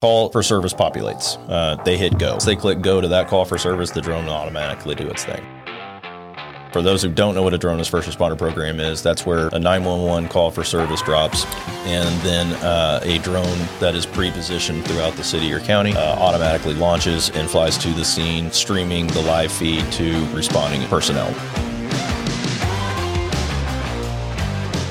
call for service populates. Uh, they hit go. They click go to that call for service, the drone will automatically do its thing. For those who don't know what a drone as first responder program is, that's where a 911 call for service drops, and then uh, a drone that is pre-positioned throughout the city or county uh, automatically launches and flies to the scene, streaming the live feed to responding personnel.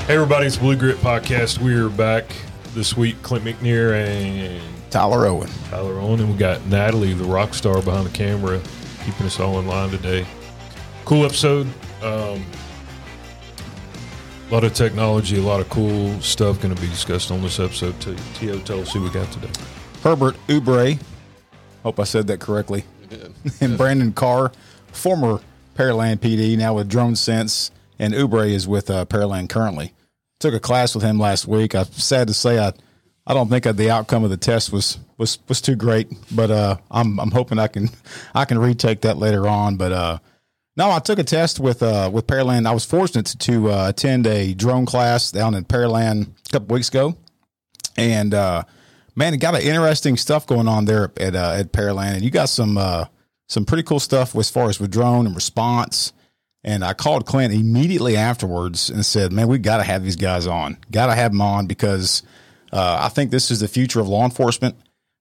Hey everybody, it's Blue Grit Podcast. We're back this week. Clint McNear and Tyler Owen. Tyler Owen, and we got Natalie, the rock star behind the camera, keeping us all in line today. Cool episode. Um, a lot of technology, a lot of cool stuff going to be discussed on this episode. Too. Tio, tell us who we got today. Herbert Oubre. Hope I said that correctly. and Brandon Karr, former Pearland PD, now with DroneSense, and Oubre is with uh, Pearland currently. Took a class with him last week. I'm sad to say I I don't think the outcome of the test was was was too great, but uh, I'm I'm hoping I can I can retake that later on. But uh, no, I took a test with uh, with Pearland. I was fortunate to uh, attend a drone class down in Pearland a couple weeks ago, and uh, man, it got an interesting stuff going on there at uh, at Pearland. And you got some uh, some pretty cool stuff as far as with drone and response. And I called Clint immediately afterwards and said, "Man, we got to have these guys on. Got to have them on because." Uh, I think this is the future of law enforcement.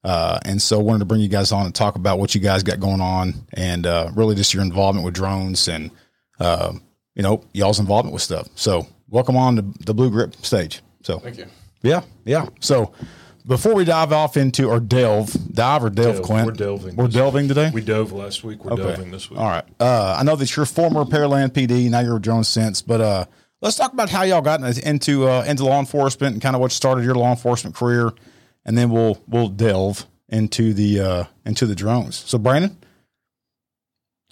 Uh, and so wanted to bring you guys on and talk about what you guys got going on and uh, really just your involvement with drones and, uh, you know, y'all's involvement with stuff. So welcome on to the Blue Grit stage. So thank you. Yeah. Yeah. So before we dive off into or delve, dive or delve, Delve. Clint. We're delving We're delving today. We dove last week. We're Okay. delving this week. All right. Uh, I know that you're former Pearland PD. Now you're a DroneSense, but uh, let's talk about how y'all got into uh, into law enforcement and kind of what started your law enforcement career, and then we'll we'll delve into the uh, into the drones. So, Brandon.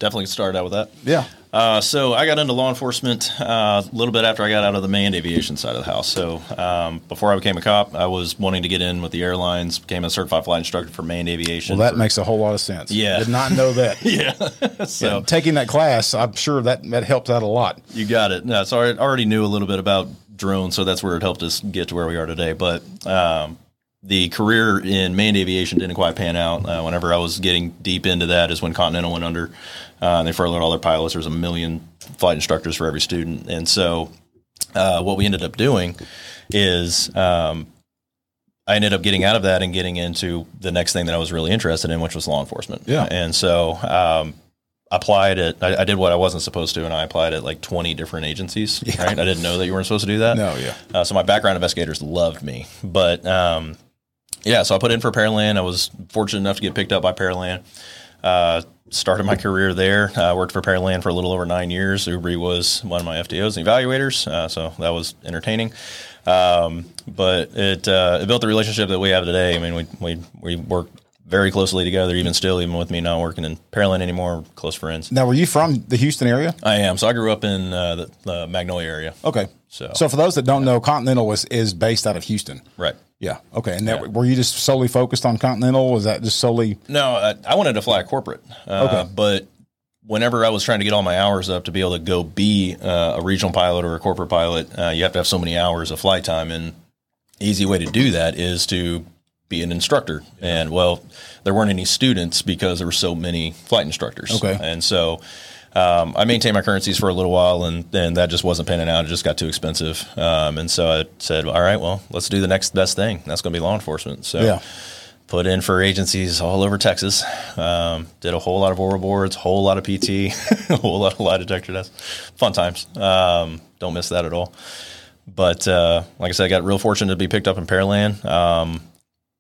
Definitely started out with that. Yeah. Uh, so I got into law enforcement uh, a little bit after I got out of the manned aviation side of the house. So um, before I became a cop, I was wanting to get in with the airlines. Became a certified flight instructor for manned aviation. Well, that for- makes a whole lot of sense. Yeah. Did not know that. yeah. so Yeah, taking that class, I'm sure that that helped out a lot. You got it. No, so I already knew a little bit about drones, so that's where it helped us get to where we are today. But um, the career in manned aviation didn't quite pan out. Uh, whenever I was getting deep into that, is when Continental went under. Uh, and they furloughed all their pilots. There was a million flight instructors for every student, and so uh, what we ended up doing is um, I ended up getting out of that and getting into the next thing that I was really interested in, which was law enforcement. Yeah. and so. Um, applied it. I, I did what I wasn't supposed to, and I applied at like 20 different agencies. Right? I didn't know that you weren't supposed to do that. No, yeah. Uh, so my background investigators loved me, but um, yeah. So I put in for Pearland. I was fortunate enough to get picked up by Pearland. Uh, started my career there. uh, worked for Pearland for a little over nine years. Oubre was one of my FTOs and evaluators, uh, so that was entertaining. Um, but it uh, it built the relationship that we have today. I mean, we we we work very closely together, even still, even with me not working in Pearland anymore. we're Close friends. Now, were you from the Houston area? I am. So I grew up in uh, the, the Magnolia area. Okay. So- so for those that don't know, Continental was is based out of Houston. Right. Yeah. Okay. And that, were you just solely focused on Continental? Was that just solely? No, I, I wanted to fly a corporate. Uh, Okay. But whenever I was trying to get all my hours up to be able to go be uh, a regional pilot or a corporate pilot, uh, you have to have so many hours of flight time. And easy way to do that is to be an instructor. And well, there weren't any students because there were so many flight instructors. Okay. And so um, I maintained my currencies for a little while, and then that just wasn't panning out. It just got too expensive. Um, and so I said, all right, well, let's do the next best thing. That's going to be law enforcement. So Yeah. put in for agencies all over Texas. Um, did a whole lot of oral boards, whole lot of PT, a whole lot of lie detector tests. Fun times. Um, don't miss that at all. But uh, like I said, I got real fortunate to be picked up in Pearland. Um,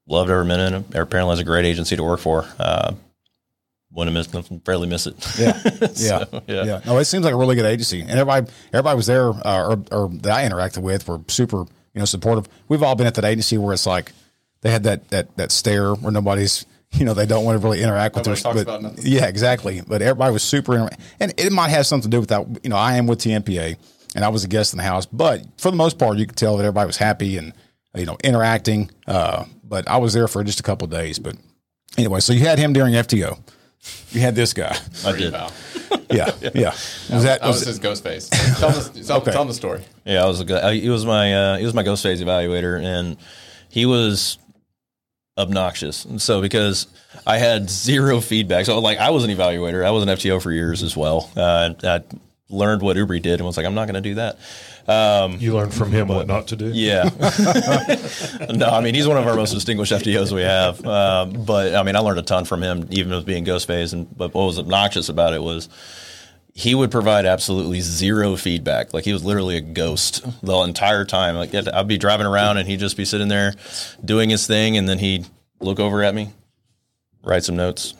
loved every minute. of it. Pearland's a great agency to work for. Uh, wouldn't miss, fairly miss it. Yeah. Yeah. So, yeah. yeah. No, it seems like a really good agency, and everybody, everybody was there, uh, or, or that I interacted with were super, you know, supportive. We've all been at that agency where it's like they had that that that stare where nobody's, you know, they don't want to really interact with Nobody their. talks but- Yeah, exactly. But everybody was super, inter- and it might have something to do with that. You know, I am with TMPA, and I was a guest in the house, but for the most part, you could tell that everybody was happy and you know interacting. Uh, but I was there for just a couple of days. But anyway, so you had him during FTO. You had this guy. I did. Wow. Yeah, yeah. Was that That was was his ghost face. tell, him the, tell, Okay. tell him the story. Yeah, I was a good. I, he was my uh, he was my ghost phase evaluator, and he was obnoxious. And so because I had zero feedback, so like I was an evaluator, I was an FTO for years as well. Uh, I learned what Oubre did and was like, I'm not going to do that. You learned from him what not to do. Yeah. no, I mean he's one of our most distinguished FTOs we have. Um, but I mean I learned a ton from him, even with being ghost phase. And but what was obnoxious about it was he would provide absolutely zero feedback. Like he was literally a ghost the entire time. Like I'd be driving around and he'd just be sitting there doing his thing, and then he'd look over at me, write some notes,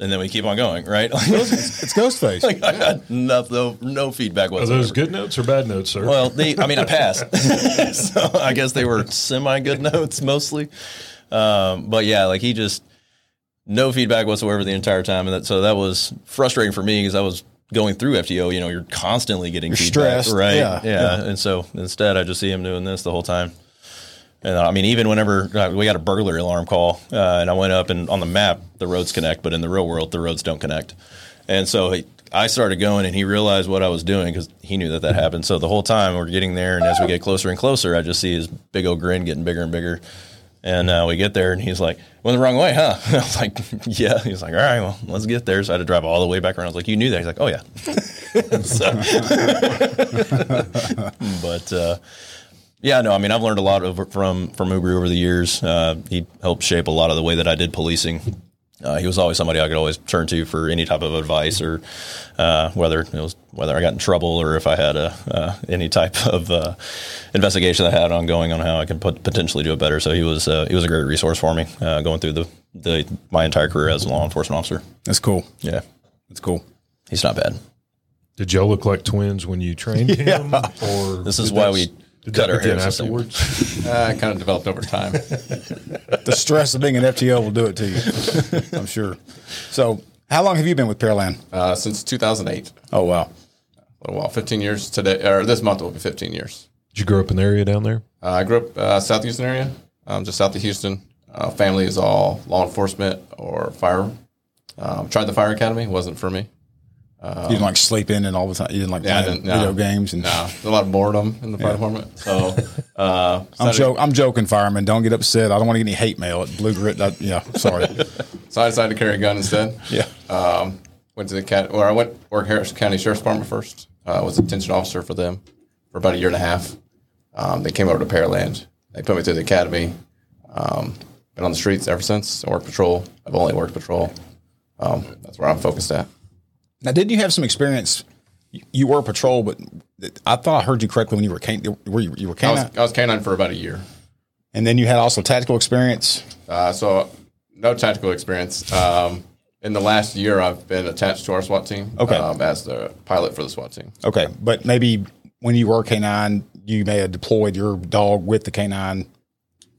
and then we keep on going. Right? Like, It's Ghostface. like I had no, no, no feedback Are whatsoever. those good notes or bad notes, sir? Well, they, I mean, I passed, so I guess they were semi good notes mostly. Um, but yeah, like he just no feedback whatsoever the entire time, and that so that was frustrating for me because I was going through FTO. You know, you're constantly getting feedback, stressed. right? Yeah, yeah, and so instead, I just see him doing this the whole time. And uh, I mean, even whenever uh, we got a burglary alarm call, uh, and I went up and on the map the roads connect, but in the real world the roads don't connect. And so he, I started going, and he realized what I was doing because he knew that that happened. So the whole time we're getting there, and as we get closer and closer, I just see his big old grin getting bigger and bigger. And uh, we get there, and he's like, "Went the wrong way, huh?" I was like, "Yeah." He's like, "All right, well, let's get there." So I had to drive all the way back around. I was like, "You knew that?" He's like, "Oh yeah." But uh, yeah, no, I mean, I've learned a lot over, from from Oubre over the years. Uh, he helped shape a lot of the way that I did policing. Uh, he was always somebody I could always turn to for any type of advice, or uh, whether it was whether I got in trouble or if I had a uh, any type of uh, investigation I had ongoing on how I could pot- potentially do it better. So he was uh, he was a great resource for me uh, going through the, the my entire career as a law enforcement officer. That's cool. Yeah, That's cool. he's not bad. Did y'all look like twins when you trained him? Or This is why that- we did cut that our begin hair the same. afterwards? Uh, kind of developed over time. The stress of being an FTO will do it to you. I'm sure. So, how long have you been with Pearland? Uh, since 2008, Oh wow. a little while, 15 years today, or this month will be 15 years. Did you grow up in the area down there? Uh, I grew up uh, South Houston area, um, just south of Houston. Uh, family is all law enforcement or fire. Um, tried the fire academy, wasn't for me. You didn't like sleep in and all the time. You didn't like Yeah, I playing didn't. No. video games and. No, there's a lot of boredom in the fire department. So, uh, I'm, joke, I'm joking, fireman. Don't get upset. I don't want to get any hate mail at Blue Grit. I, yeah, sorry. so I decided to carry a gun instead. yeah. Um, went to the cat, or I went work Harris County Sheriff's Department first. Uh, I was a detention officer for them for about a year and a half. Um, they came over to Pearland. They put me through the academy. Um, been on the streets ever since. I work patrol. I've only worked patrol. Um, that's where I'm focused at. Now, didn't you have some experience? You- were patrol, but I thought I heard you correctly when you were can, were you, you were I was, canine, I was canine for about a year. and then you had also tactical experience. Uh, so no tactical experience. Um, in the last year, I've been attached to our SWAT team. Okay. Um, as the pilot for the SWAT team. Okay, but maybe when you were canine, you may have deployed your dog with the canine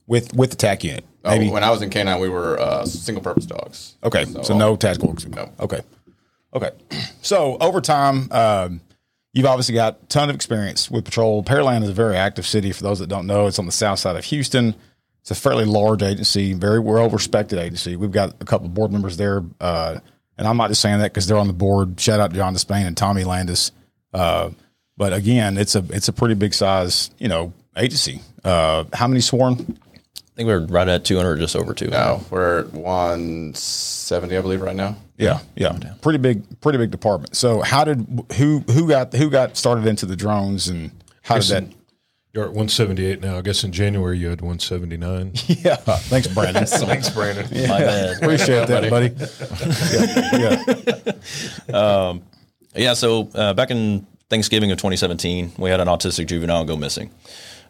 with with the TAC unit. Maybe. Oh, when I was in canine, we were uh, single purpose dogs. Okay, so, no tactical. No. Okay, okay. So over time, um, you've obviously got a ton of experience with patrol. Pearland is a very active city. For those that don't know, it's on the south side of Houston. It's a fairly large agency, very well respected agency. We've got a couple of board members there, uh, and I'm not just saying that because they're on the board. Shout out to John Despain and Tommy Landis. Uh, but again, it's a it's a pretty big size, you know, agency. Uh, how many sworn? I think we were right at 200, just over two. No, we're at 170, I believe, right now. Yeah, yeah, pretty big, pretty big department. So, how did who who got who got started into the drones, and how did that? You're at 178 now. I guess in January you had 179. Yeah, thanks, Brandon. Thanks, Brandon. My bad. Appreciate that, buddy. Yeah, yeah. Yeah, so uh, back in Thanksgiving of 2017, we had an autistic juvenile go missing.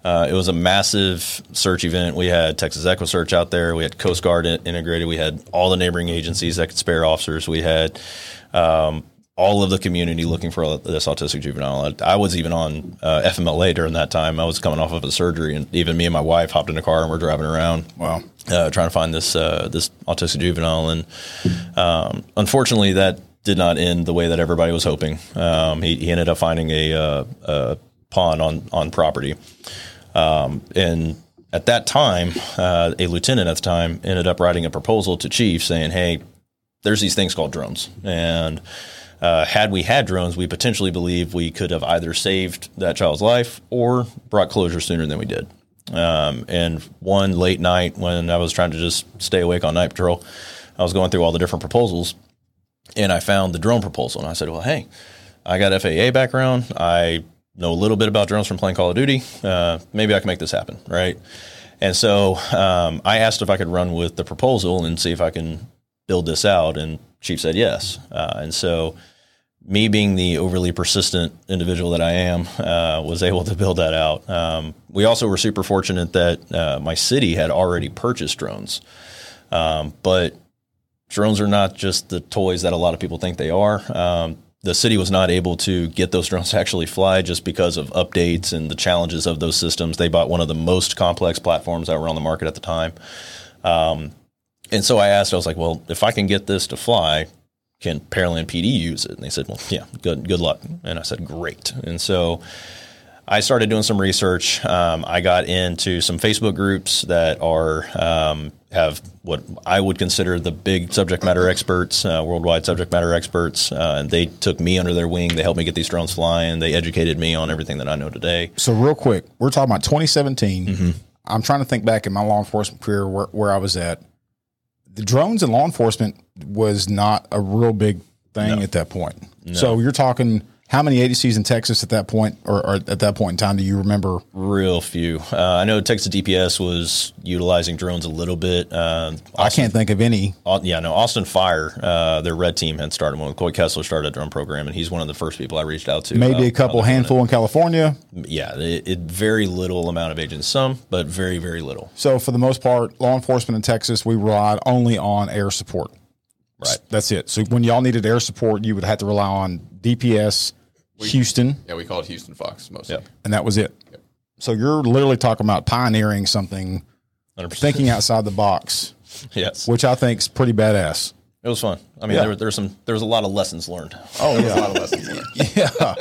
Uh, it was a massive search event. We had Texas EquuSearch out there. We had Coast Guard in- integrated. We had all the neighboring agencies that could spare officers. We had um, all of the community looking for this autistic juvenile. I, I was even on uh, FMLA during that time. I was coming off of a surgery, and even me and my wife hopped in a car and we're driving around Wow. uh, trying to find this uh, this autistic juvenile, and um, unfortunately, that did not end the way that everybody was hoping. Um, he, he ended up finding a, uh, a pond on on property, um, and at that time, uh, a lieutenant at the time ended up writing a proposal to chief saying, "Hey, there's these things called drones, and." Uh, had we had drones, we potentially believe we could have either saved that child's life or brought closure sooner than we did. Um, and one late night when I was trying to just stay awake on night patrol, I was going through all the different proposals and I found the drone proposal. And I said, well, hey, I got FAA background. I know a little bit about drones from playing Call of Duty. Uh, maybe I can make this happen, right? And so um, I asked if I could run with the proposal and see if I can build this out. And Chief said yes. Uh, and so me being the overly persistent individual that I am, uh, was able to build that out. Um, we also were super fortunate that uh, my city had already purchased drones, um, but drones are not just the toys that a lot of people think they are. Um, the city was not able to get those drones to actually fly just because of updates and the challenges of those systems. They bought one of the most complex platforms that were on the market at the time. Um, and so I asked, I was like, well, if I can get this to fly, can Pearland PD use it? And they said, well, yeah, good, good luck. And I said, great. And so I started doing some research. Um, I got into some Facebook groups that are um, have what I would consider the big subject matter experts, uh, worldwide subject matter experts, uh, and they took me under their wing. They helped me get these drones flying. They educated me on everything that I know today. So real quick, we're talking about 2017. I'm trying to think back in my law enforcement career where, where I was at. The drones in law enforcement was not a real big thing at that point. So you're talking how many agencies in Texas at that point, or, or at that point in time, do you remember? Real few. Uh, I know Texas DPS was utilizing drones a little bit. Uh, I can't think of any. Au- yeah, no, Austin Fire, uh, their red team had started one. Coy Kessler started a drone program, and he's one of the first people I reached out to. Maybe about a couple how they're doing handful in California. Yeah, it, it very little amount of agents, some, but very very little. So for the most part, law enforcement in Texas, we relied only on air support. Right. That's it. So when y'all needed air support, you would have to rely on DPS, Houston, Yeah, we call it Houston Fox mostly. Yep. and that was it. So you're literally talking about pioneering something, 100%. thinking outside the box, yes, which I think is pretty badass. it was fun. I mean, Yeah. there, there was some there was a lot of lessons learned. Oh A lot of lessons learned. yeah.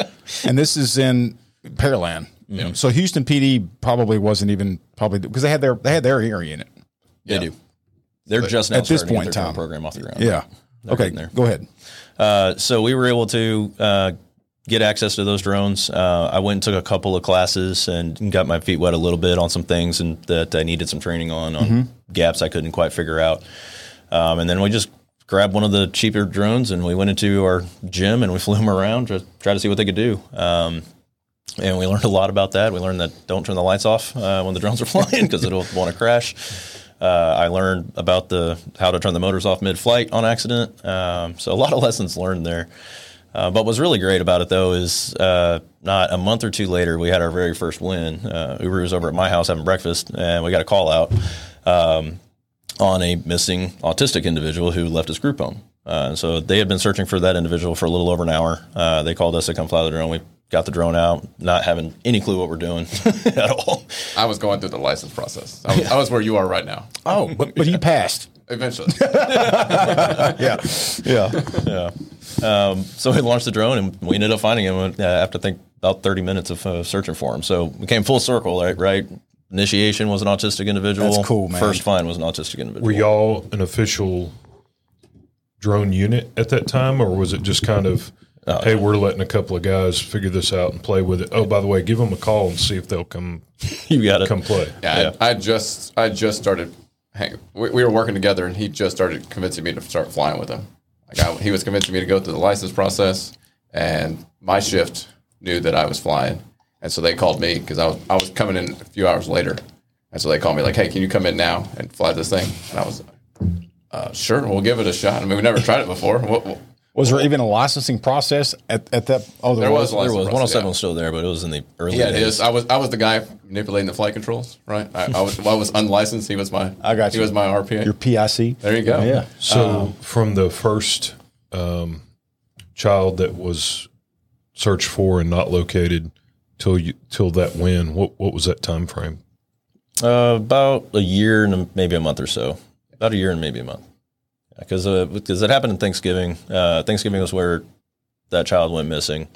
And this is in Pearland. So Houston PD probably wasn't even probably because they had their they had their area in it. They do. They're just now at this point in time. program off the ground. Yeah. Okay. there. Go ahead. Uh, so we were able to uh, get access to those drones. Uh, I went and took a couple of classes and got my feet wet a little bit on some things and that I needed some training on on gaps I couldn't quite figure out. Um, and then we just grabbed one of the cheaper drones and we went into our gym and we flew them around to try to see what they could do. Um, and we learned a lot about that. We learned that don't turn the lights off uh, when the drones are flying because it'll want to crash. Uh, I learned about the how to turn the motors off mid-flight on accident. Um, so a lot of lessons learned there. Uh, but what's really great about it though is uh, not a month or two later we had our very first win. Uh, Oubre was over at my house having breakfast and we got a call out um, on a missing autistic individual who left his group home. Uh, and so they had been searching for that individual for a little over an hour. Uh, they called us to come fly the drone. We got the drone out, not having any clue what we're doing at all. I was going through the license process. I was, I was where you are right now. Oh, but but you passed. Eventually. Yeah. Yeah. yeah. Um, so we launched the drone and we ended up finding him uh, after I think about 30 minutes of uh, searching for him. So we came full circle, right? Right. Initiation was an autistic individual. That's cool, man. First find was an autistic individual. Were y'all an official drone unit at that time, or was it just kind of, hey, we're letting a couple of guys figure this out and play with it? Oh, by the way, give them a call and see if they'll come you got it. come play. Yeah, I, I just I just started. Hang, we, we were working together, and he just started convincing me to start flying with him. Like I, he was convincing me to go through the license process, and my shift knew that I was flying, and so they called me because I was I was coming in a few hours later, and so they called me like, "Hey, can you come in now and fly this thing?" And I was, uh, "Sure, we'll give it a shot." I mean, we never tried it before. Was there even a licensing process at, at that? Oh, there, There was. was a There was 107 process, was still there, but it was in the early Yeah, it days. is. I was I was the guy manipulating the flight controls, right? I, I was I was unlicensed. He was my I got you. He you. was my RPA. Your PIC. there you go. Yeah. So from the first um, child that was searched for and not located till you till that win, what what was that time frame? Uh, about a year and maybe a month or so. About a year and maybe a month. Because uh, because it happened in Thanksgiving. Uh, Thanksgiving was where that child went missing.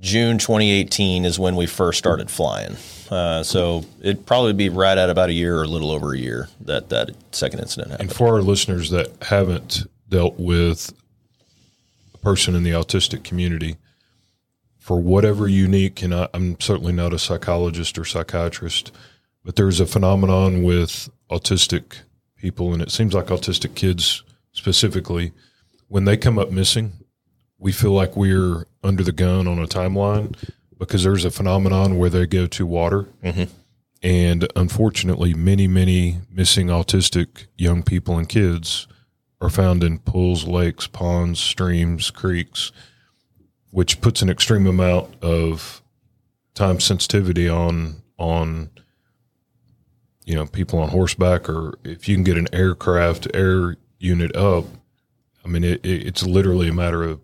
June 2018 is when we first started flying. Uh, so it'd probably be right at about a year or a little over a year that that second incident happened. And for our listeners that haven't dealt with a person in the autistic community, for whatever unique, and I, I'm certainly not a psychologist or psychiatrist, but there's a phenomenon with autistic people, and it seems like autistic kids specifically, when they come up missing, we feel like we're under the gun on a timeline because there's a phenomenon where they go to water. Mm-hmm. And unfortunately, many, many missing autistic young people and kids are found in pools, lakes, ponds, streams, creeks, which puts an extreme amount of time sensitivity on on you know people on horseback or if you can get an aircraft air unit up i mean it, it, it's literally a matter of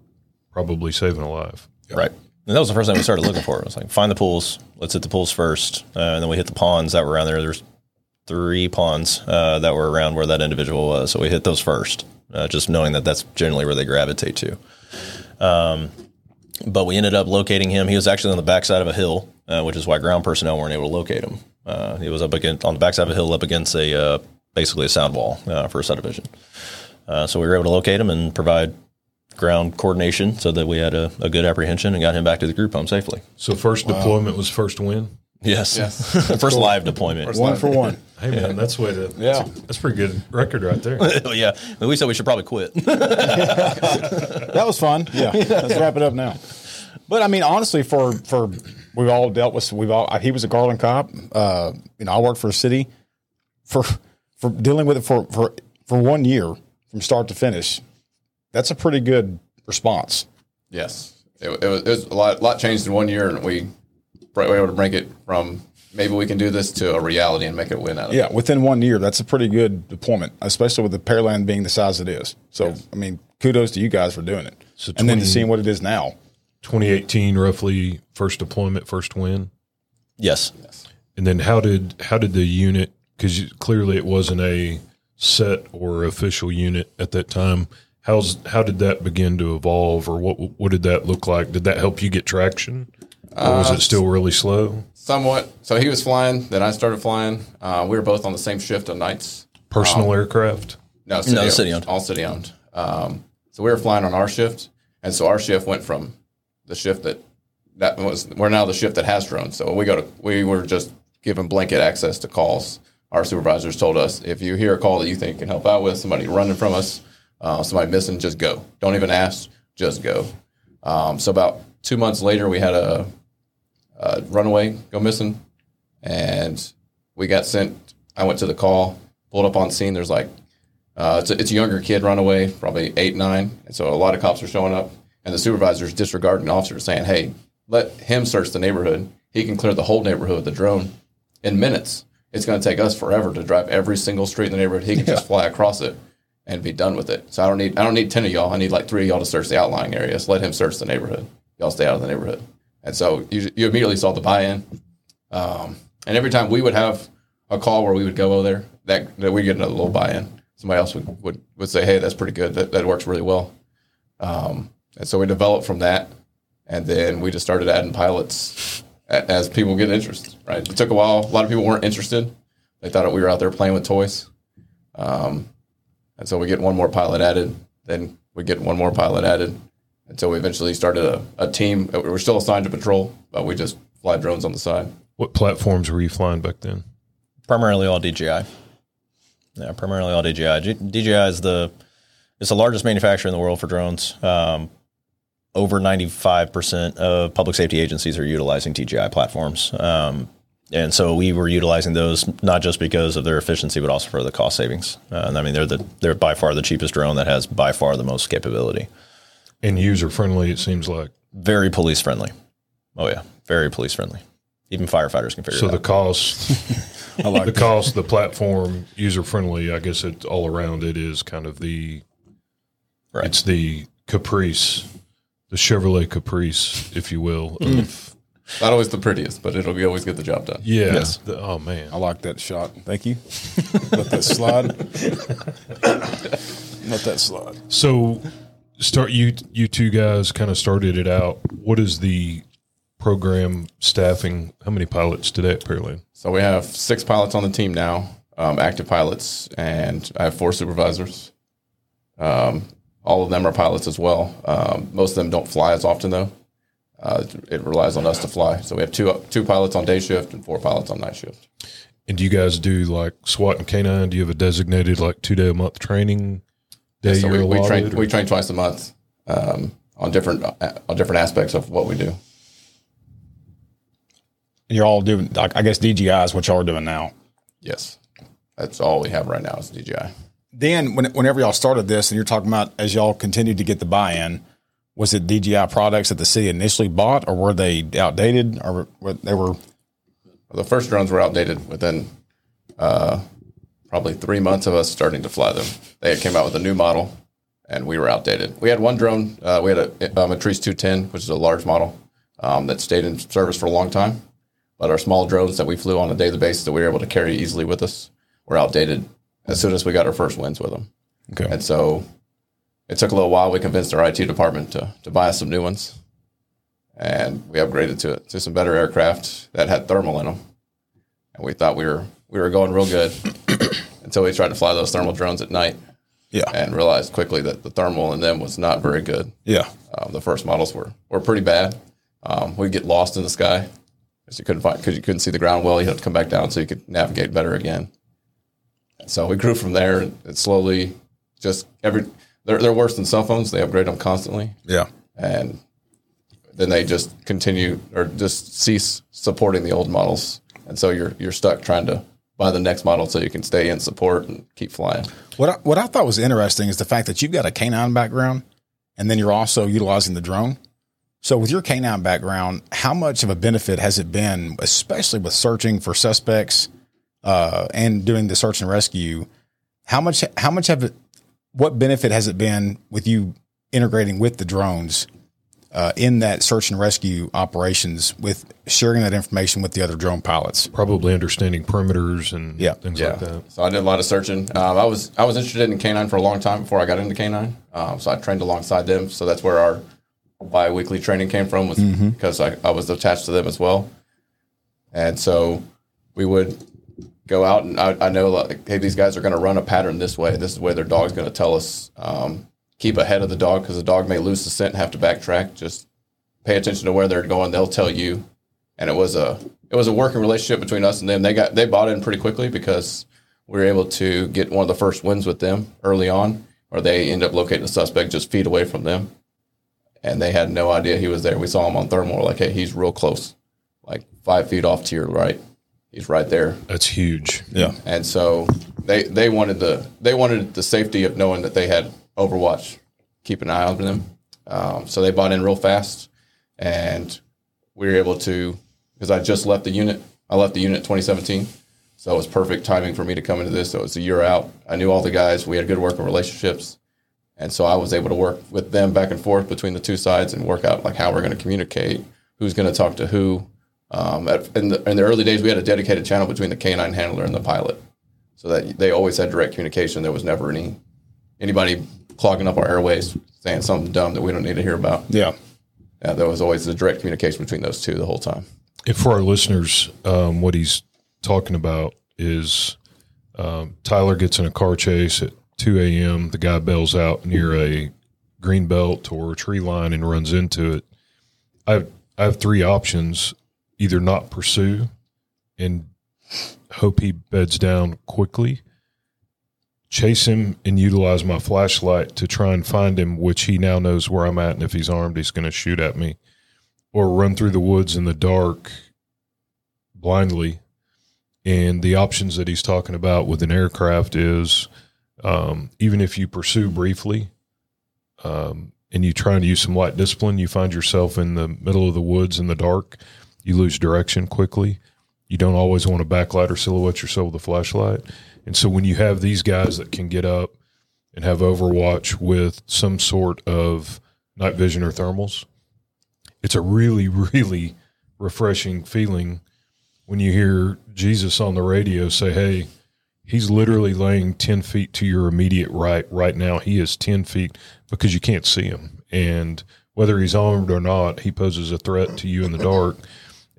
probably saving a life Right. And that was the first thing we started looking for. It was like find the pools. Let's hit the pools first, uh, and then we hit the ponds that were around there. There's three ponds uh, that were around where that individual was, so we hit those first, uh, just knowing that that's generally where they gravitate to. Um, but we ended up locating him. He was actually on the backside of a hill, uh, which is why ground personnel weren't able to locate him. Uh, he was up against on the backside of a hill, up against a uh, basically a sound wall uh, for a subdivision. Uh, so we were able to locate him and provide ground coordination so that we had a, a good apprehension and got him back to the group home safely. so first deployment was first win Yes. Yes. First live deployment. One for one. hey man that's way to Yeah. that's a pretty good record right there yeah. We said we should probably quit. That was fun. Yeah. Let's wrap it up now. But I mean, honestly, for for we've all dealt with we've all he was a Garland cop. Uh, you know, I worked for a city for for dealing with it for for for one year from start to finish. That's a pretty good response. Yes, it, it, was, it was a lot. lot changed in one year, and we were able to bring it from maybe we can do this to a reality and make it win out of it. Yeah, within one year, that's a pretty good deployment, especially with the Pearland being the size it is. So, I mean, kudos to you guys for doing it. So and then to seeing what it is now. 2018 roughly first deployment first win yes. and then how did how did the unit because clearly it wasn't a set or official unit at that time how's how did that begin to evolve or what what did that look like did that help you get traction or was it still really slow Somewhat. So he was flying, then I started flying. Uh, we were both on the same shift on nights. personal aircraft No, city No, owned. city owned. All city owned. Um, so we were flying on our shift, and so our shift went from the shift that that was we're now the shift that has drones. So we go to we were just given blanket access to calls. Our supervisors told us if you hear a call that you think can help out with somebody running from us, uh, somebody missing, just go. Don't even ask, just go. Um, so about two months later, we had a, a runaway go missing, and we got sent. I went to the call, pulled up on scene. There's like uh, it's, a, it's a younger kid run away, probably eight, nine. And so a lot of cops are showing up, and the supervisor's disregarding the officer, saying, hey, let him search the neighborhood. He can clear the whole neighborhood with the drone in minutes. It's going to take us forever to drive every single street in the neighborhood. He can just fly across it and be done with it. So I don't need I don't need ten of y'all. I need like three of y'all to search the outlying areas. Let him search the neighborhood. Y'all stay out of the neighborhood. And so you, you immediately saw the buy-in. Um, and every time we would have a call where we would go over there, that, that we get another little buy-in. Somebody else would, would, would say, "Hey, that's pretty good. That, that works really well." Um, and so we developed from that, and then we just started adding pilots as people get interested, Right? It took a while. A lot of people weren't interested. They thought we were out there playing with toys. Um, and so we get one more pilot added. Then we get one more pilot added until we eventually started a, a team. We're still assigned to patrol, but we just fly drones on the side. what platforms were you flying back then Primarily all DJI. Yeah, primarily all DJI. G- DJI is the it's the largest manufacturer in the world for drones. Um, over ninety five percent of public safety agencies are utilizing DJI platforms, um, and so we were utilizing those not just because of their efficiency, but also for the cost savings. Uh, and I mean, they're the they're by far the cheapest drone that has by far the most capability. and user friendly it seems like Very police friendly. Oh yeah, very police friendly. Even firefighters can figure so it the cost I like the cost the platform user friendly i guess it's all around it is kind of the Right. it's the caprice the chevrolet caprice if you will of, Not always the prettiest, but it'll be always get the job done. yeah Yes. the- oh man I like that shot. Thank you. Let that slide. Let that slide. So, start you you two guys kind of started it out. What is the program staffing? How many pilots today at Pearland? So we have six pilots on the team now, um, active pilots, and I have four supervisors. Um, all of them are pilots as well. Um, most of them don't fly as often though. Uh, it relies on us to fly. So we have two two pilots on day shift and four pilots on night shift. And do you guys do like SWAT and K9? Do you have a designated like two day a month training day So you're we, we train or- we train twice a month um, on different uh, on different aspects of what we do. You're all doing, I guess DJI is what y'all are doing now. Yes, that's all we have right now is DJI. Then, when, whenever y'all started this, and you're talking about as y'all continued to get the buy-in, was it DJI products that the city initially bought, or were they outdated, or were, they were? The first drones were outdated within uh, probably three months of us starting to fly them. They came out with a new model, and we were outdated. We had one drone. Uh, we had a, a Matrice 210, which is a large model um, that stayed in service for a long time. But our small drones that we flew on a daily basis that we were able to carry easily with us were outdated as soon as we got our first wins with them. Okay. And so it took a little while. We convinced our IT department to, to buy us some new ones. And we upgraded to to some better aircraft that had thermal in them. And we thought we were we were going real good until we tried to fly those thermal drones at night Yeah. and realized quickly that the thermal in them was not very good. Yeah. Um, the first models were were pretty bad. Um, we'd get lost in the sky because you couldn't find because you couldn't see the ground well. You had to come back down so you could navigate better again. So we grew from there. and It slowly just every they're they're worse than cell phones. They upgrade them constantly, Yeah. and then they just continue or just cease supporting the old models. And so you're you're stuck trying to buy the next model so you can stay in support and keep flying. What I, what I thought was interesting is the fact that you've got a canine background, and then you're also utilizing the drone. So, with your canine background, how much of a benefit has it been, especially with searching for suspects uh, and doing the search and rescue? How much how much have it? What benefit has it been with you integrating with the drones uh, in that search and rescue operations, with sharing that information with the other drone pilots? Probably understanding perimeters and Yeah. things Yeah. like that. So I did a lot of searching. Um, I was I was interested in canine for a long time before I got into canine. Um, so I trained alongside them. So that's where our bi-weekly training came from was because I, I was attached to them as well. And so we would go out and I, I know like, hey, these guys are going to run a pattern this way. This is where their dog's going to tell us. Um, keep ahead of the dog because the dog may lose the scent and have to backtrack. Just pay attention to where they're going. They'll tell you. And it was a it was a working relationship between us and them. They got they bought in pretty quickly because we were able to get one of the first wins with them early on, or they end up locating the suspect just feet away from them, and they had no idea he was there. We saw him on thermal. Like, hey, he's real close, like five feet off to your right. He's right there. That's huge. Yeah. And so they they wanted the they wanted the safety of knowing that they had Overwatch, keep an eye on them. Um, so they bought in real fast, and we were able to because I just left the unit. I left the unit 2017, so it was perfect timing for me to come into this. So it was a year out. I knew all the guys. We had good working relationships, and so I was able to work with them back and forth between the two sides and work out like how we're going to communicate, who's going to talk to who. Um, at, in, the, in the early days, we had a dedicated channel between the canine handler and the pilot, so that they always had direct communication. There was never any anybody clogging up our airways saying something dumb that we don't need to hear about. Yeah. Yeah, there was always the direct communication between those two the whole time. And for our listeners, um, what he's talking about is um, Tyler gets in a car chase at 2 a.m. The guy bails out near a green belt or a tree line and runs into it. I have, I have three options: either not pursue and hope he beds down quickly, chase him and utilize my flashlight to try and find him, which he now knows where I'm at, and if he's armed, he's going to shoot at me or run through the woods in the dark blindly. And the options that he's talking about with an aircraft is um, even if you pursue briefly um, and you try to use some light discipline, you find yourself in the middle of the woods in the dark, you lose direction quickly. You don't always want to backlight or silhouette yourself with a flashlight. And so when you have these guys that can get up and have overwatch with some sort of night vision or thermals, it's a really, really refreshing feeling when you hear Jesus on the radio say, Hey, he's literally laying 10 feet to your immediate right right now. He is 10 feet because you can't see him. And whether he's armed or not, he poses a threat to you in the dark.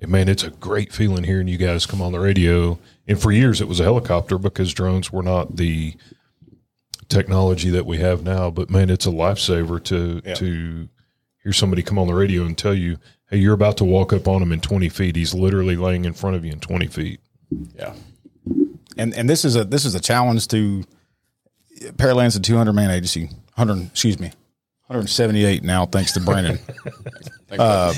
And man, it's a great feeling hearing you guys come on the radio. And for years, it was a helicopter because drones were not the technology that we have now. But man, it's a lifesaver to to hear somebody come on the radio and tell you, "Hey, you're about to walk up on him in 20 feet. He's literally laying in front of you in 20 feet." Yeah. and and this is a this is a challenge to Pearland's a 200 man agency, 100 excuse me, 178 now thanks to Brandon. uh,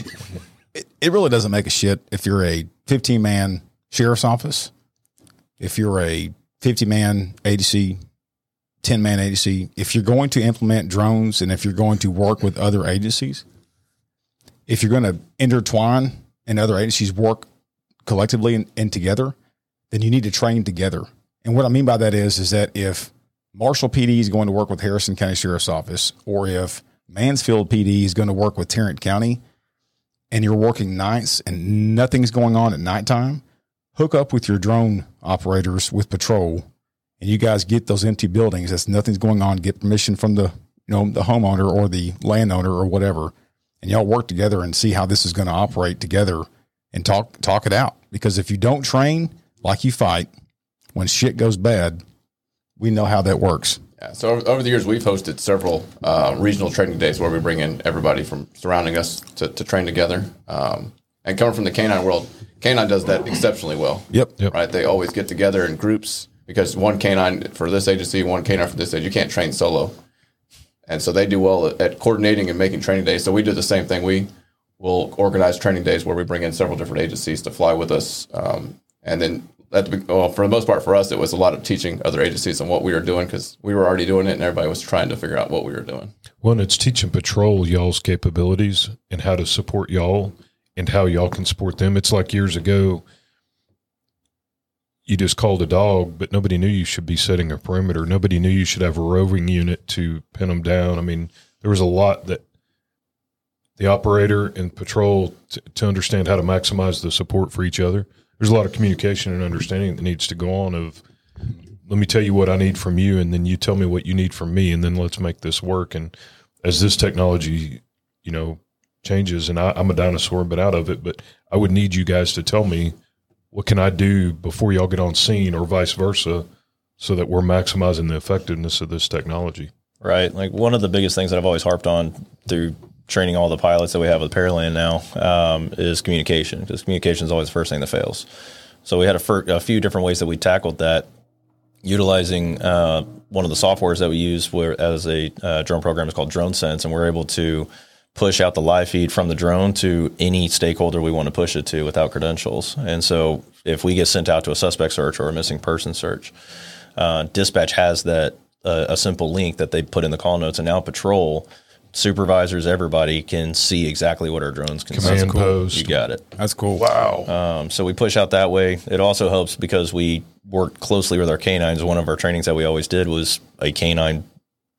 it, it really doesn't make a shit if you're a 15 man sheriff's office, if you're a 50 man agency, 10 man agency, if you're going to implement drones and if you're going to work with other agencies, if you're going to intertwine and other agencies work collectively and, and together, then you need to train together. And what I mean by that is, is that if Marshall PD is going to work with Harrison County Sheriff's Office, or if Mansfield PD is going to work with Tarrant County, and you're working nights and nothing's going on at nighttime, hook up with your drone operators with patrol, and you guys get those empty buildings. That's nothing's going on. Get permission from the you know the homeowner or the landowner or whatever, and y'all work together and see how this is going to operate together and talk talk it out. Because if you don't train like you fight, when shit goes bad, we know how that works. Yeah, so over, over the years, we've hosted several uh, regional training days where we bring in everybody from surrounding us to, to train together. Um, and coming from the canine world, canine does that exceptionally well. Yep. Yep. Right? They always get together in groups because one canine for this agency, one canine for this agency, you can't train solo. And so they do well at, at coordinating and making training days. So we do the same thing. We will organize training days where we bring in several different agencies to fly with us. Um, and then at the, well, for the most part, for us, it was a lot of teaching other agencies on what we were doing because we were already doing it, and everybody was trying to figure out what we were doing. One, it's teaching patrol y'all's capabilities and how to support y'all and how y'all can support them. It's like years ago, you just called a dog, but nobody knew you should be setting a perimeter. Nobody knew you should have a roving unit to pin them down. I mean, there was a lot that the operator and patrol t- to understand how to maximize the support for each other. There's a lot of communication and understanding that needs to go on of let me tell you what I need from you, and then you tell me what you need from me, and then let's make this work. And as this technology, you know, changes, and I, I'm a dinosaur but out of it, but I would need you guys to tell me what can I do before y'all get on scene, or vice versa, so that we're maximizing the effectiveness of this technology. Right. Like one of the biggest things that I've always harped on through training all the pilots that we have with Pearland now um, is communication because communication is always the first thing that fails. So we had a, fir- a few different ways that we tackled that utilizing uh, one of the softwares that we use as a uh, drone program is called DroneSense, and we're able to push out the live feed from the drone to any stakeholder we want to push it to without credentials. And so if we get sent out to a suspect search or a missing person search, uh, dispatch has that uh, a simple link that they put in the call notes, and now patrol supervisors, everybody can see exactly what our drones can Command see. post. You got it. That's cool. Wow. Um, so we push out that way. It also helps because we work closely with our canines. One of our trainings that we always did was a canine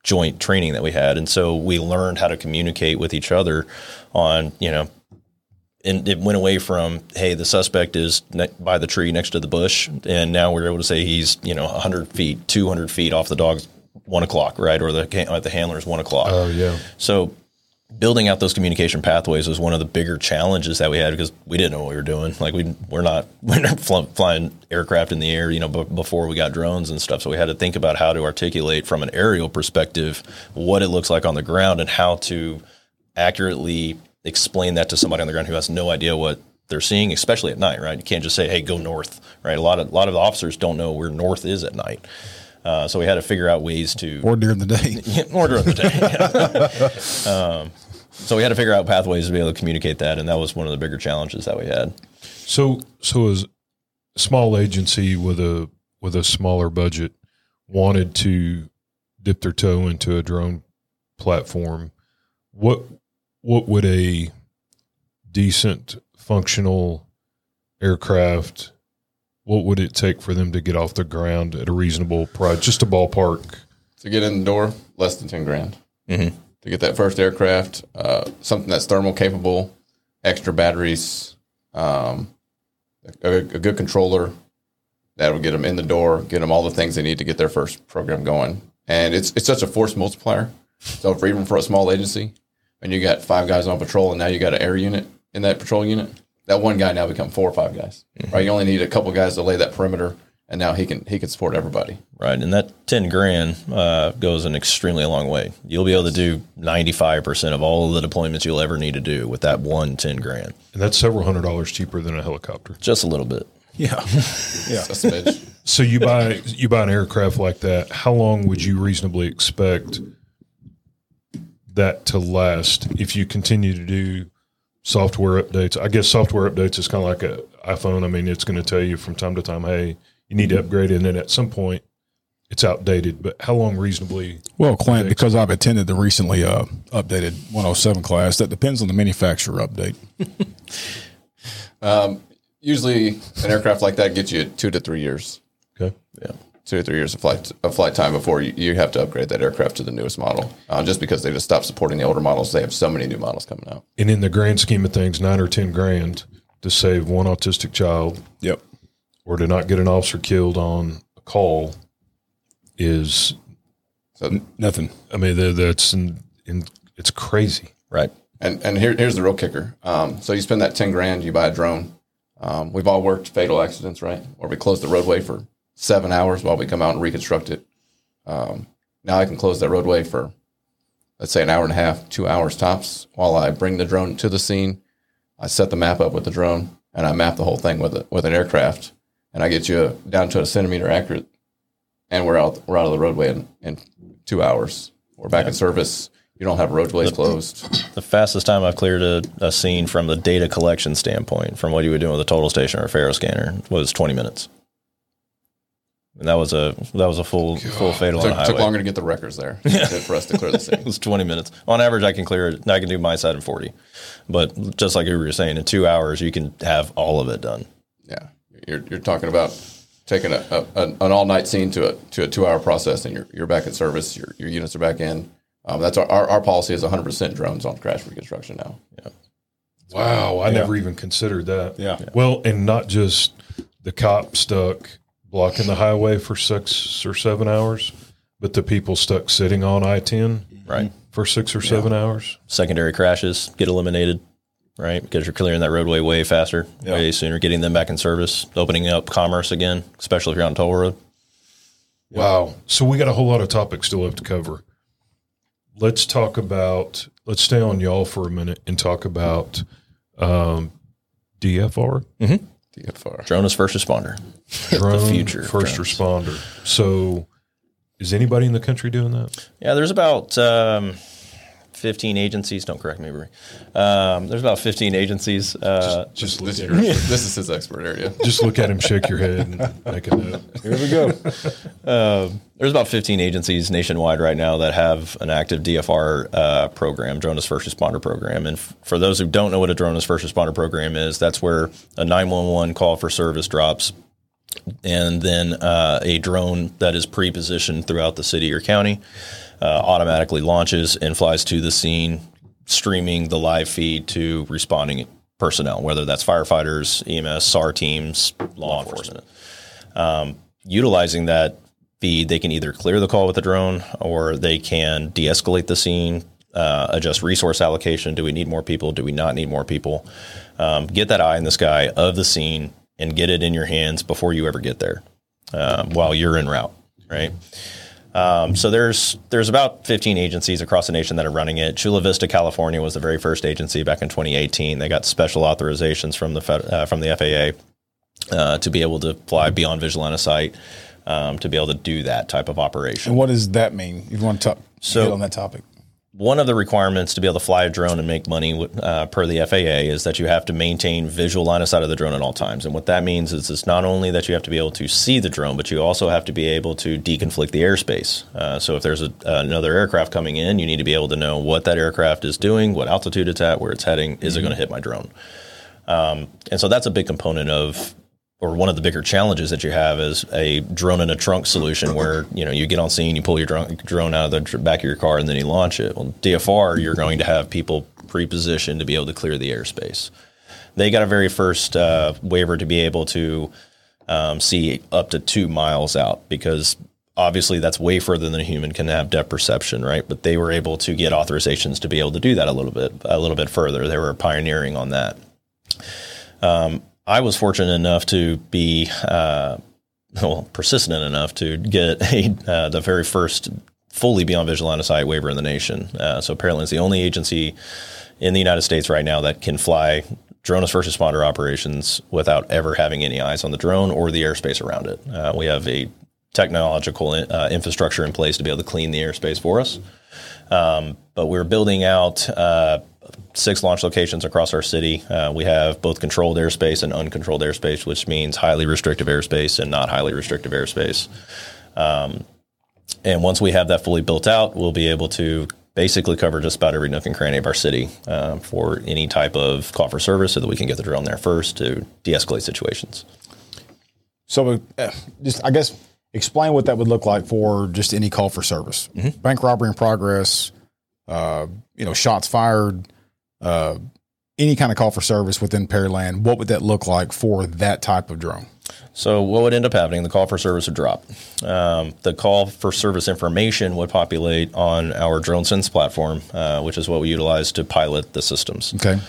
joint training that we had, and so we learned how to communicate with each other on you know. And it went away from hey, the suspect is ne- by the tree next to the bush, and now we're able to say he's you know 100 feet, 200 feet off the dog's one o'clock, right, or the can- uh, the handler's one o'clock. Oh yeah. So building out those communication pathways was one of the bigger challenges that we had because we didn't know what we were doing. Like we we're not we're not fl- flying aircraft in the air, you know, b- before we got drones and stuff. So we had to think about how to articulate from an aerial perspective what it looks like on the ground and how to accurately explain that to somebody on the ground who has no idea what they're seeing, especially at night, right? You can't just say, "Hey, go north," right? A lot of a lot of officers don't know where north is at night. Uh, so we had to figure out ways to Or during the day. or during the day. um, so we had to figure out pathways to be able to communicate that, and that was one of the bigger challenges that we had. So so as a small agency with a with a smaller budget wanted to dip their toe into a drone platform, what what would a decent functional aircraft what would it take for them to get off the ground at a reasonable price? Just a ballpark. To get in the door, less than 10 grand. Mhm. To get that first aircraft, uh, something that's thermal capable, extra batteries, um, a, a good controller that would get them in the door, get them all the things they need to get their first program going. And it's, it's such a force multiplier. So for even for a small agency, when you got five guys on patrol and now you got an air unit in that patrol unit, that one guy now become four or five guys. Right? You only need a couple guys to lay that perimeter, and now he can he can support everybody. Right, and that ten grand uh, goes an extremely long way. You'll be able to do ninety five percent of all of the deployments you'll ever need to do with that one 10 grand, And that's several hundred dollars cheaper than a helicopter. just a little bit. Yeah. Yeah. A smidge. So you buy you buy an aircraft like that. How long would you reasonably expect that to last if you continue to do software updates? I guess software updates is kind of like a iPhone. I mean, it's going to tell you from time to time, hey, you need to upgrade, and then at some point, it's outdated. But how long reasonably? Well, Clint, because I've attended the recently uh, updated 107 class, that depends on the manufacturer update. Usually, an aircraft like that gets you two to three years. Okay. Yeah. Two or three years of flight of flight time before you, you have to upgrade that aircraft to the newest model. Uh, just because they just stopped supporting the older models, they have so many new models coming out. And in the grand scheme of things, nine or ten grand to save one autistic child Yep. or to not get an officer killed on a call is, So, Nothing. I mean, that- that's in, in, it's crazy. Right. and and here, here's the real kicker. Um, so you spend that ten grand, you buy a drone. Um, we've all worked fatal accidents, right? Or we close the roadway for seven hours while we come out and reconstruct it. Um, now I can close that roadway for, let's say, an hour and a half, two hours tops, while I bring the drone to the scene. I set the map up with the drone, and I map the whole thing with a, with an aircraft, and I get you down to a centimeter accurate, and we're out we're out of the roadway in, in two hours. We're back in service. You don't have roadways closed. The fastest time I've cleared a, a scene from the data collection standpoint, from what you would do with a total station or a Faro scanner, was 20 minutes. And that was a that was a full full fatal on took, the highway. took longer to get the records there than for us to clear the scene. It was 20 minutes. On average, I can clear it. I can do my side in 40. But just like you were saying, in two hours, you can have all of it done. Yeah, you're, you're talking about taking a, a, an all night scene to a to a two hour process, and you're you're back in service. Your your units are back in. Um, that's our, our our policy is 100 percent drones on crash reconstruction now. Yeah. Wow, I never even considered that. Yeah. Well, and not just the cop stuck blocking the highway for six or seven hours, but the people stuck sitting on I 10 Right. for six or seven hours. Secondary crashes get eliminated, right? Because you're clearing that roadway way faster, way sooner, getting them back in service, opening up commerce again, especially if you're on toll road. Wow. So we got a whole lot of topics still have to cover. Let's talk about, let's stay on y'all for a minute and talk about um, DFR, DFR. Drone is first responder. drone future first drones. responder. So is anybody in the country doing that? Yeah, there's about um, 15 agencies. Don't correct me, Bree. Um, there's about 15 agencies. Uh, Just look This, is your- this is his expert area. just look at him, shake your head, and make a note. Here we go. there's about 15 agencies nationwide right now that have an active DFR uh, program, Drone as First Responder program. And f- for those who don't know what a Drone as First Responder program is, that's where a 911 call for service drops, and then uh, a drone that is pre-positioned throughout the city or county uh, automatically launches and flies to the scene, streaming the live feed to responding personnel, whether that's firefighters, EMS, SAR teams, law enforcement utilizing that feed, they can either clear the call with the drone or they can de escalate the scene, uh, adjust resource allocation. Do we need more people? Do we not need more people? Um, get that eye in the sky of the scene and get it in your hands before you ever get there um, while you're en route, right? Um, so there's there's about 15 agencies across the nation that are running it. Chula Vista, California, was the very first agency back in 2018. They got special authorizations from the Fed, uh, from the FAA uh, to be able to fly beyond visual line of sight, um, to be able to do that type of operation. And what does that mean? You want to talk So- on that topic? One of the requirements to be able to fly a drone and make money uh, per the FAA is that you have to maintain visual line of sight of the drone at all times. And what that means is it's not only that you have to be able to see the drone, but you also have to be able to deconflict the airspace. Uh, so if there's a, another aircraft coming in, you need to be able to know what that aircraft is doing, what altitude it's at, where it's heading. Is it going to hit my drone? Um, and so that's a big component of or one of the bigger challenges that you have is a drone in a trunk solution where you know you get on scene, you pull your drone, out of the back of your car, and then you launch it. Well, DFR, you're going to have people pre-positioned to be able to clear the airspace. They got a very first uh, waiver to be able to um, see up to two miles out because obviously that's way further than a human can have depth perception, right? But they were able to get authorizations to be able to do that a little bit, a little bit further. They were pioneering on that. I was fortunate enough to be uh, well persistent enough to get a uh, the very first fully beyond visual line of sight waiver in the nation. Uh, so apparently, it's the only agency in the United States right now that can fly drone as first responder operations without ever having any eyes on the drone or the airspace around it. Uh, we have a technological uh, infrastructure in place to be able to clean the airspace for us. Um, but we're building out uh, six launch locations across our city. Uh, we have both controlled airspace and uncontrolled airspace, which means highly restrictive airspace and not highly restrictive airspace. Um, and once we have that fully built out, we'll be able to basically cover just about every nook and cranny of our city uh, for any type of call for service so that we can get the drone there first to de escalate situations. So, uh, just I guess explain what that would look like for just any call for service. Mm-hmm. Bank robbery in progress, uh, you know, shots fired, uh, any kind of call for service within Pearland. What would that look like for that type of drone? So what would end up happening? The call for service would drop. Um, the call for service information would populate on our DroneSense platform, uh, which is what we utilize to pilot the systems. Okay.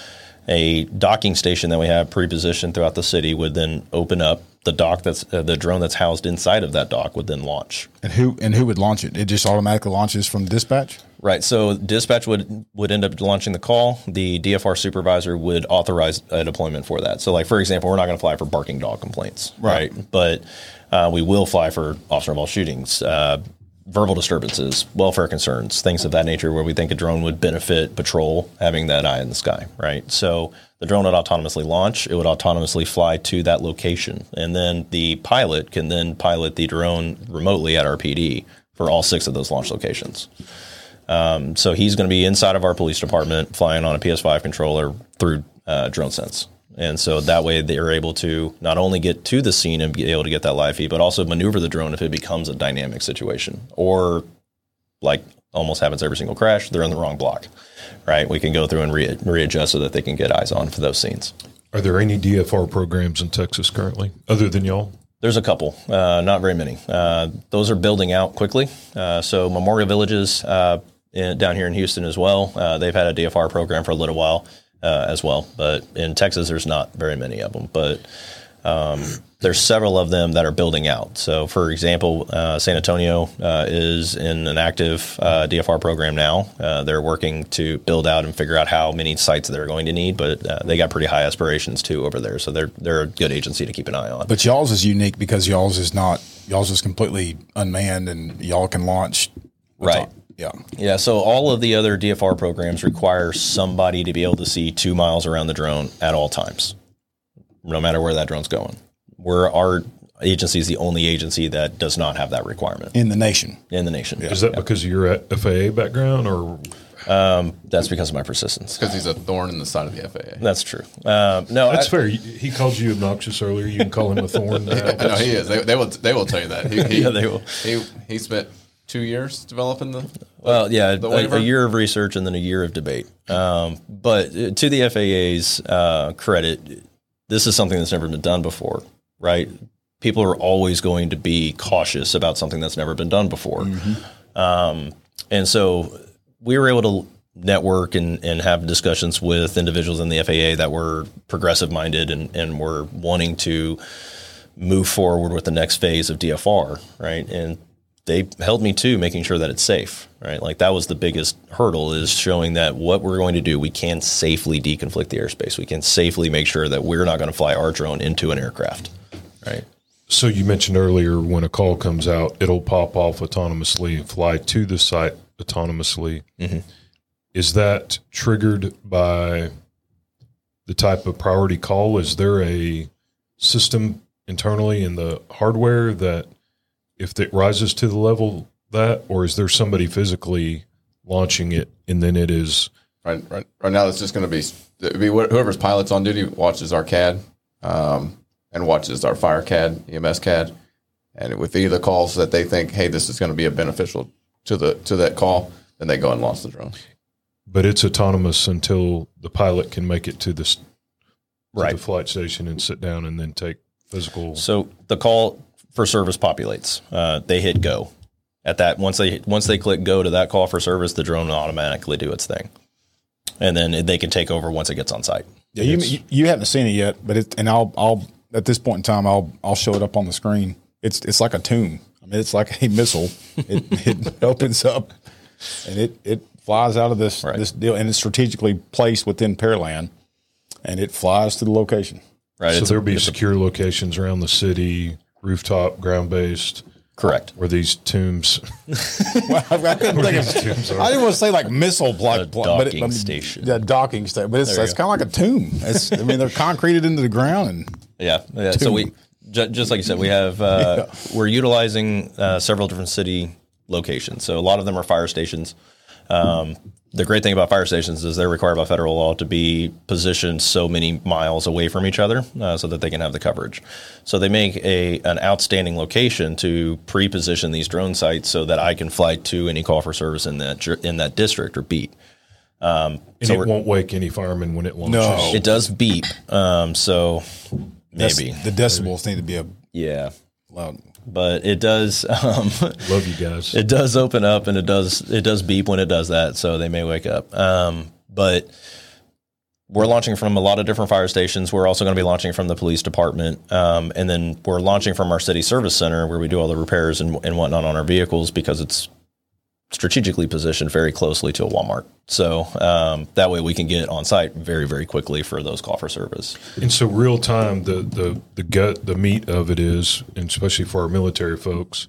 A docking station that we have pre-positioned throughout the city would then open up. The dock that's uh, the drone that's housed inside of that dock would then launch. And who and who would launch it? It just automatically launches from dispatch. Right. So dispatch would would end up launching the call. The DFR supervisor would authorize a deployment for that. So, like for example, we're not going to fly for barking dog complaints, right? right? But uh, we will fly for officer involved shootings, uh, verbal disturbances, welfare concerns, things of that nature, where we think a drone would benefit patrol having that eye in the sky, right? So the drone would autonomously launch. It would autonomously fly to that location, and then the pilot can then pilot the drone remotely at our PD for all six of those launch locations. Um, so he's going to be inside of our police department, flying on a PS5 controller through uh, DroneSense. And so that way they're able to not only get to the scene and be able to get that live feed, but also maneuver the drone if it becomes a dynamic situation or like almost happens every single crash, they're in the wrong block, right? We can go through and re- readjust so that they can get eyes on for those scenes. Are there any DFR programs in Texas currently other than y'all? There's a couple, uh, not very many. Uh, those are building out quickly. Uh, so Memorial Villages uh, in, down here in Houston as well, uh, they've had a DFR program for a little while uh, as well. But in Texas, there's not very many of them. But um, there's several of them that are building out. So, for example, uh, San Antonio uh, is in an active uh, DFR program now. Uh, they're working to build out and figure out how many sites they're going to need, but uh, they got pretty high aspirations too over there. So they're they're a good agency to keep an eye on. But y'all's is unique because y'all's is not y'all's is completely unmanned, and y'all can launch. Right. Yeah. Yeah. So all of the other DFR programs require somebody to be able to see two miles around the drone at all times, no matter where that drone's going. We're our agency is the only agency that does not have that requirement in the nation. In the nation. Is that because of your FAA background or? Um, that's because of my persistence. Because he's a thorn in the side of the FAA. That's true. Um, no, that's I, fair. He called you obnoxious earlier. You can call him a thorn. no, he is. They, they, will. They will tell you that. He, he, yeah, they will. He he spent two years developing the. Well, yeah, the a, a, year of research and then a year of debate. Um, but to the FAA's uh, credit, this is something that's never been done before, right? People are always going to be cautious about something that's never been done before. Mm-hmm. Um, and so we were able to network and, and have discussions with individuals in the FAA that were progressive minded and, and were wanting to move forward with the next phase of DFR, right? And they held me to making sure that it's safe, right? Like that was the biggest hurdle is showing that what we're going to do, we can safely deconflict the airspace. We can safely make sure that we're not going to fly our drone into an aircraft, right? So you mentioned earlier when a call comes out, it'll pop off autonomously and fly to the site autonomously. Mm-hmm. Is that triggered by the type of priority call? Is there a system internally in the hardware that if it rises to the level that, or is there somebody physically launching it and then it is right right right now? It's just going to be be whoever's pilot's on duty watches our CAD um, and watches our fire CAD, EMS CAD, and with either calls that they think, hey, this is going to be a beneficial to the to that call, then they go and launch the drone. But it's autonomous until the pilot can make it to the to right. the flight station and sit down and then take physical. So the call for service populates. Uh, they hit go. At that once they once they click go to that call for service, the drone will automatically do its thing, and then they can take over once it gets on site. Yeah, you, you haven't seen it yet, but it and I'll I'll at this point in time I'll I'll show it up on the screen. It's it's like a tomb. I mean, it's like a missile. It, it opens up and it it flies out of this right. this deal, and it's strategically placed within Pearland. and it flies to the location. right? So there'll be secure locations around the city, rooftop, ground based, correct. where these tombs. Well, I, I couldn't think of. tombs are. I didn't want to say like missile block, A but it, docking I mean, station. Yeah, docking station. But it's, it's kind of like a tomb. It's, I mean, they're concreted into the ground, and Yeah. yeah. So we, ju- just like you said, we have, uh, we're utilizing uh, several different city locations. So a lot of them are fire stations. Um, the great thing about fire stations is they're required by federal law to be positioned so many miles away from each other uh, so that they can have the coverage. So they make a an outstanding location to pre-position these drone sites so that I can fly to any call for service in that in that district or beat. And So it won't wake any firemen when it launches. No. It does beep. Um, so that's- maybe, the decibels need to be a yeah. loud. But it does. Um, Love you guys. it does open up and it does it does beep when it does that so they may wake up um, but we're launching from a lot of different fire stations we're also going to be launching from the police department um, and then we're launching from our city service center where we do all the repairs and, and whatnot on our vehicles because it's strategically positioned very closely to a walmart. So um, that way we can get on site very very quickly for those call for service. And so real time, the, the, the gut, the meat of it is, and especially for our military folks,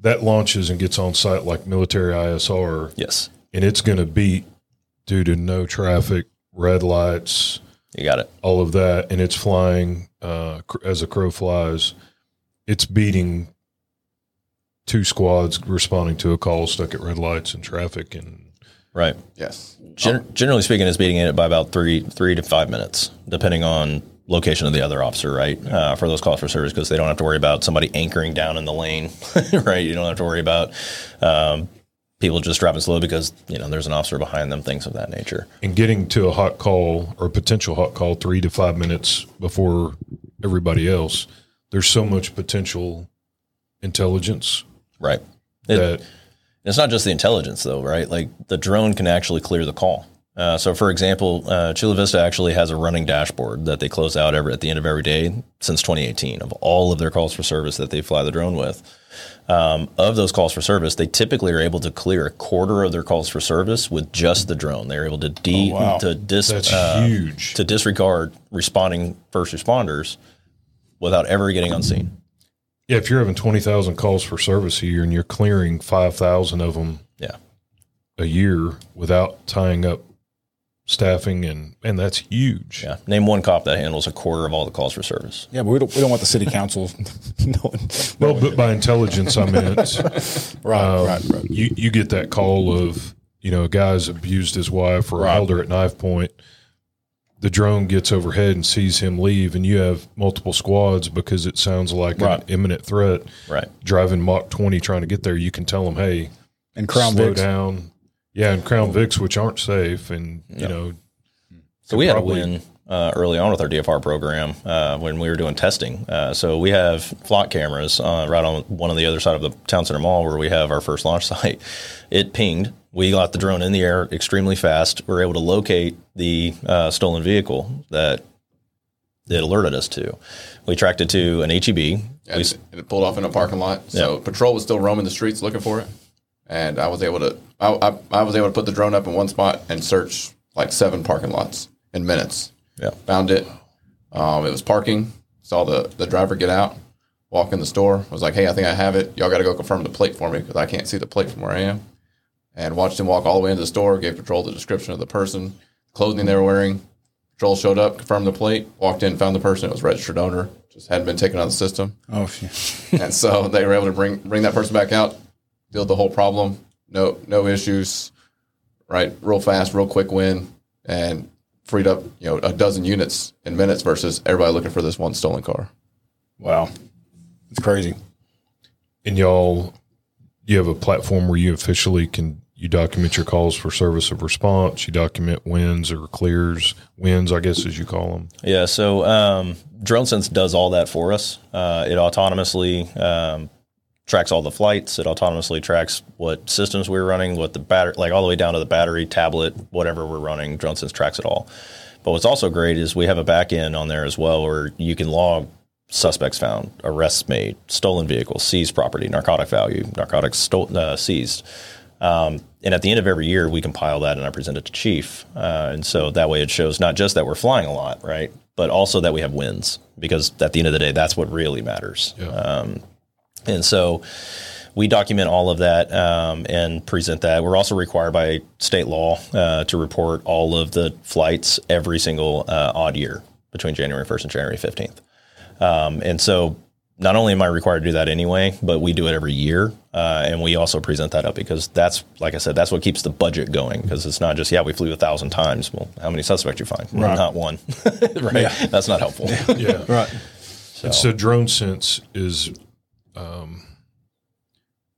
that launches and gets on site like military ISR, yes. And it's going to beat due to no traffic, red lights, you got it. all of that, and it's flying uh, as a crow flies. It's beating two squads responding to a call stuck at red lights and traffic, and right Yes. Gen- generally speaking, it's beating it by about three three to five minutes, depending on location of the other officer, right? Uh, for those calls for service, because they don't have to worry about somebody anchoring down in the lane, right? You don't have to worry about um, people just driving slow because you know there's an officer behind them, things of that nature. and getting to a hot call or a potential hot call three to five minutes before everybody else. There's so much potential intelligence Right. It- It's not just the intelligence, though, right? Like the drone can actually clear the call. Uh, so, for example, uh, Chula Vista actually has a running dashboard that they close out every, at the end of every day since 2018 of all of their calls for service that they fly the drone with. Um, of those calls for service, they typically are able to clear a quarter of their calls for service with just the drone. They're able to de- wow. to dis- uh, huge. to disregard responding first responders without ever getting on scene. Yeah, if you're having twenty thousand calls for service a year and you're clearing five thousand of them Yeah. a year without tying up staffing and and that's huge. Yeah. Name one cop that handles a quarter of all the calls for service. Yeah, but we don't, we don't want the city council knowing. Well, but by intelligence, I meant Right, um, right, right. you you get that call of you know a guy's abused his wife or Right. held her at knife point. The drone gets overhead and sees him leave, and you have multiple squads because it sounds like Right. an imminent threat. Right. Driving Mach twenty trying to get there, you can tell them, "Hey, And Crown slow Vics. down." Yeah, and Crown Vics, which aren't safe, and you know, So we had probably- a win uh, early on with our DFR program uh, when we were doing testing. Uh, so we have flock cameras uh, right on one on the other side of the town center mall where we have our first launch site. It pinged. We got the drone in the air extremely fast. We were able to locate the uh, stolen vehicle that it alerted us to. We tracked it to an HEB. We, And it, it pulled off in a parking lot. So patrol was still roaming the streets looking for it, and I was able to I, I, I was able to put the drone up in one spot and search like seven parking lots in minutes. Yeah. Found it. Um, it was parking. Saw the the driver get out, walk in the store. Was like, hey, I think I have it. Y'all got to go confirm the plate for me because I can't see the plate from where I am. And watched him walk all the way into the store. Gave patrol the description of the person, clothing they were wearing. Patrol showed up, confirmed the plate, walked in, found the person. It was registered owner. Just hadn't been taken out of the system. Oh, shit. and so they were able to bring bring that person back out, deal with the whole problem. No no issues, right? Real fast, real quick win, and freed up you know a dozen units in minutes versus everybody looking for this one stolen car. Wow. It's crazy. and y'all, you have a platform where you officially can you document your calls for service of response. You document wins or clears wins, I guess as you call them. Yeah, so um, DroneSense does all that for us. Uh, it autonomously um, tracks all the flights. It autonomously tracks what systems we're running, what the battery, like all the way down to the battery, tablet, whatever we're running. DroneSense tracks it all. But what's also great is we have a back end on there as well where you can log suspects found, arrests made, stolen vehicles, seized property, narcotic value, narcotics sto- uh, seized. Um, and at the end of every year, we compile that and I present it to chief. Uh, and so that way it shows not just that we're flying a lot, right? But also that we have wins because at the end of the day, that's what really matters. Um, and so we document all of that um, and present that. We're also required by state law uh, to report all of the flights every single uh, odd year between January 1st and January 15th. Um, and so not only am I required to do that anyway, but we do it every year. Uh, and we also present that up because that's, like I said, that's what keeps the budget going because it's not just, yeah, we flew a thousand times. Well, how many suspects you find? Well, Not one. right. That's not helpful. Yeah. Right. And so DroneSense is um,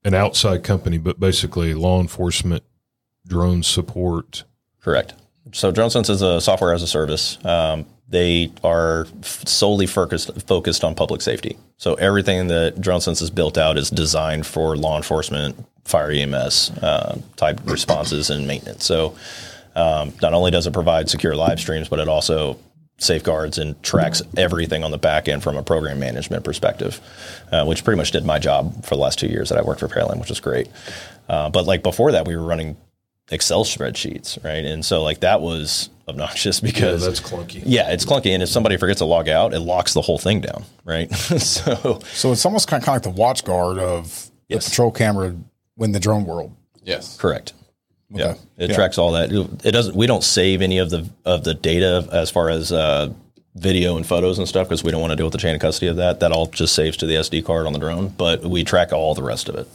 an outside company, but basically law enforcement drone support. Correct. So DroneSense is a software as a service. Um, they are solely focused focused on public safety. So everything that DroneSense is built out is designed for law enforcement, fire EMS uh, type responses and maintenance. So um, not only does it provide secure live streams, but it also safeguards and tracks everything on the back end from a program management perspective, uh, which pretty much did my job for the last two years that I worked for Pearland, which was great. Uh, but like before that, we were running Excel spreadsheets, right? And so like that was obnoxious because that's clunky. Yeah, it's clunky, and if somebody forgets to log out, it locks the whole thing down, right? so So it's almost kind of, kind of like the watch guard of Yes. the patrol camera in the drone world. Yes. correct. Yeah, it Yeah. tracks all that. It doesn't. We don't save any of the of the data as far as uh, video and photos and stuff because we don't want to deal with the chain of custody of that. That all just saves to the SD card on the drone, but we track all the rest of it.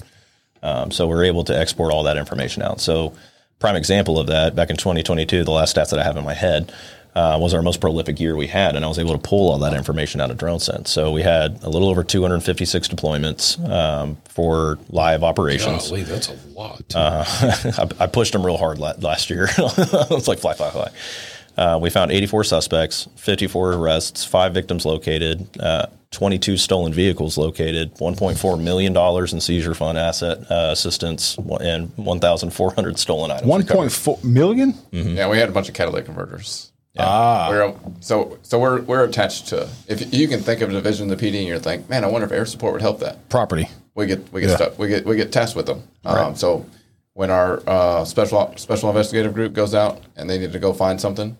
Um, so we're able to export all that information out. So prime example of that back in 2022, the last stats that I have in my head. Uh, was our most prolific year we had, and I was able to pull all that information out of DroneSense. So we had a little over 256 deployments um, for live operations. Golly, that's a lot. Uh, I, I pushed them real hard la- last year. it's like fly, fly, fly. Uh, we found 84 suspects, 54 arrests, five victims located, uh, 22 stolen vehicles located, 1.4 million dollars in seizure fund asset uh, assistance, and 1,400 stolen items. One recovered. point four million. Yeah, we had a bunch of catalytic converters. Ah, We're, so so we're we're attached to. If you can think of a division of the PD, and you're thinking, man, I wonder if air support would help that. property. We get we get Yeah. stuff. We get we get tasked with them. Um, so when our uh, special special investigative group goes out and they need to go find something,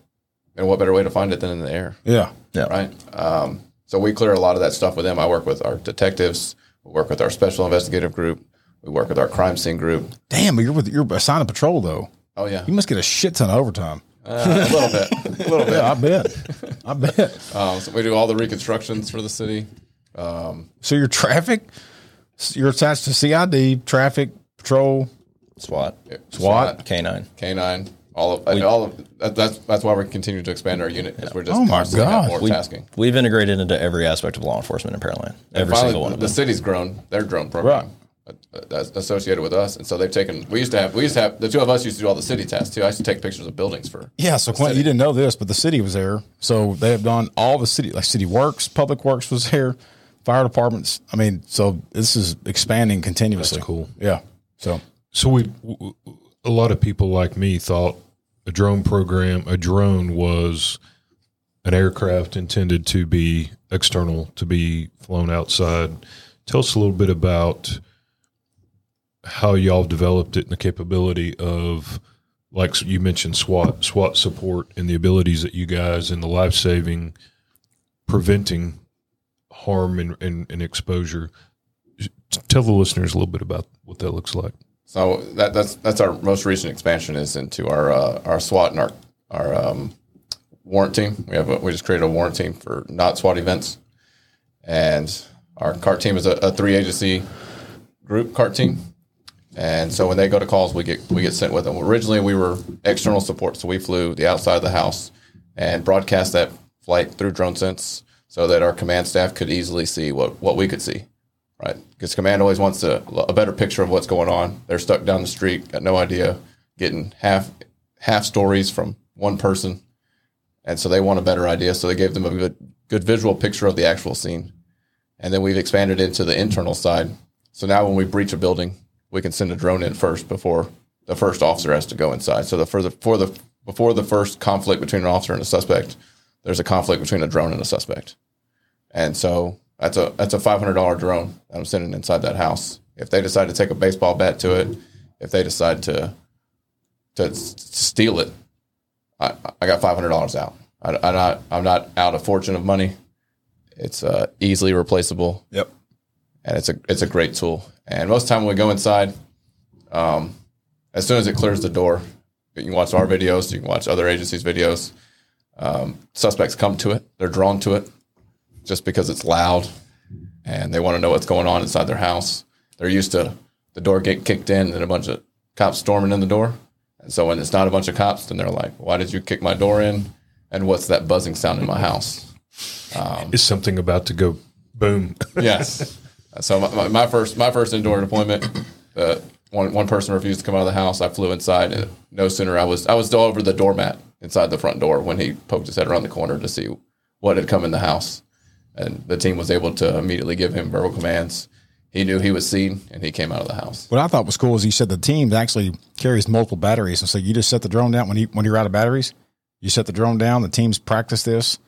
and what better way to find it than in the air? Yeah. Yeah. right? Um, so we clear a lot of that stuff with them. I work with our detectives. We work with our special investigative group. We work with our crime scene group. Damn, but you're with you're assigned to patrol though. Oh yeah, You must get a shit ton of overtime. Uh, a little bit, a little bit. Yeah, I bet. I bet. Um, so we do all the reconstructions for the city. So your traffic, you're attached to CID, traffic patrol. SWAT, SWAT? K9. K9, all of all of that, that's that's why we continue to expand our unit because we're just Oh my constantly have God. more We, tasking. we've integrated into every aspect of law enforcement in Pearland. Every Finally, single one of the them. city's grown their drone program. That's associated with us, and so they've taken. We used to have. We used to have. The two of us used to do all the city tests too. I used to take pictures of buildings for. Yeah, so Clint, you didn't know this, but the city was there. So they have done all the city, like City Works, Public Works was there, fire departments. I mean, so this is expanding continuously. That's cool. Yeah. So So we, a lot of people like me thought a drone program, a drone was an aircraft intended to be external, to be flown outside. Tell us a little bit about how y'all developed it and the capability of, like you mentioned, SWAT, SWAT support, and the abilities that you guys and the life saving, preventing harm and, and, and exposure. Tell the listeners a little bit about what that looks like. So that, that's that's our most recent expansion is into our uh, our SWAT and our our um, warrant team. We have a, we just created a warrant team for not SWAT events, and our CART team is a, a three agency group CART team. And so when they go to calls, we get we get sent with them. Originally, we were external support, so we flew the outside of the house and broadcast that flight through DroneSense, so that our command staff could easily see what what we could see right? Because command always wants a, a better picture of what's going on. They're stuck down the street, got no idea, getting half half stories from one person, and so they want a better idea. So they gave them a good good visual picture of the actual scene, and then we've expanded into the internal side. So now when we breach a building, we can send a drone in first before the first officer has to go inside. So the for the for the before the first conflict between an officer and a suspect, there's a conflict between a drone and a suspect. And so that's a that's a five hundred dollar drone that I'm sending inside that house. If they decide to take a baseball bat to it if they decide to to steal it, I, I got five hundred dollars out. I, I'm not I'm not out a fortune of money. It's uh, easily replaceable Yep. And it's a it's a great tool. And most of the time when we go inside, um, as soon as it clears the door, you can watch our videos, you can watch other agencies' videos. Um, suspects come to it; they're drawn to it just because it's loud, and they want to know what's going on inside their house. They're used to the door get kicked in and a bunch of cops storming in the door, and so when it's not a bunch of cops, then they're like, "Why did you kick my door in?" And what's that buzzing sound in my house? Is something about to go boom? yes. So my- my, first my first indoor deployment, uh, one one person refused to come out of the house. I flew inside, and no sooner I was I was still over the doormat inside the front door when he poked his head around the corner to see what had come in the house, and the team was able to immediately give him verbal commands. He knew he was seen, and he came out of the house. What I thought was cool is you said the team actually carries multiple batteries, and so you just set the drone down when you when you're out of batteries. You set the drone down. The teams practice this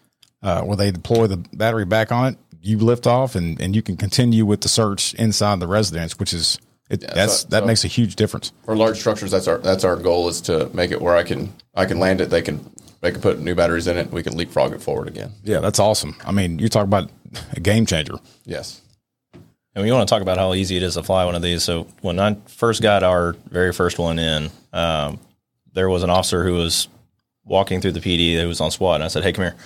uh, where they deploy the battery back on it. You lift off, and, and you can continue with the search inside the residence, which is it, that's so- that so- makes a huge difference. For large structures, that's our that's our goal is to make it where I can I can land it. They can they can put new batteries in it. We can leapfrog it forward again. Yeah, that's awesome. I mean, you talk about a game changer. Yes. And we want to talk about how easy it is to fly one of these. So when I first got our very first one in, um, there was an officer who was walking through the PD who was on SWAT, and I said, "Hey, come here.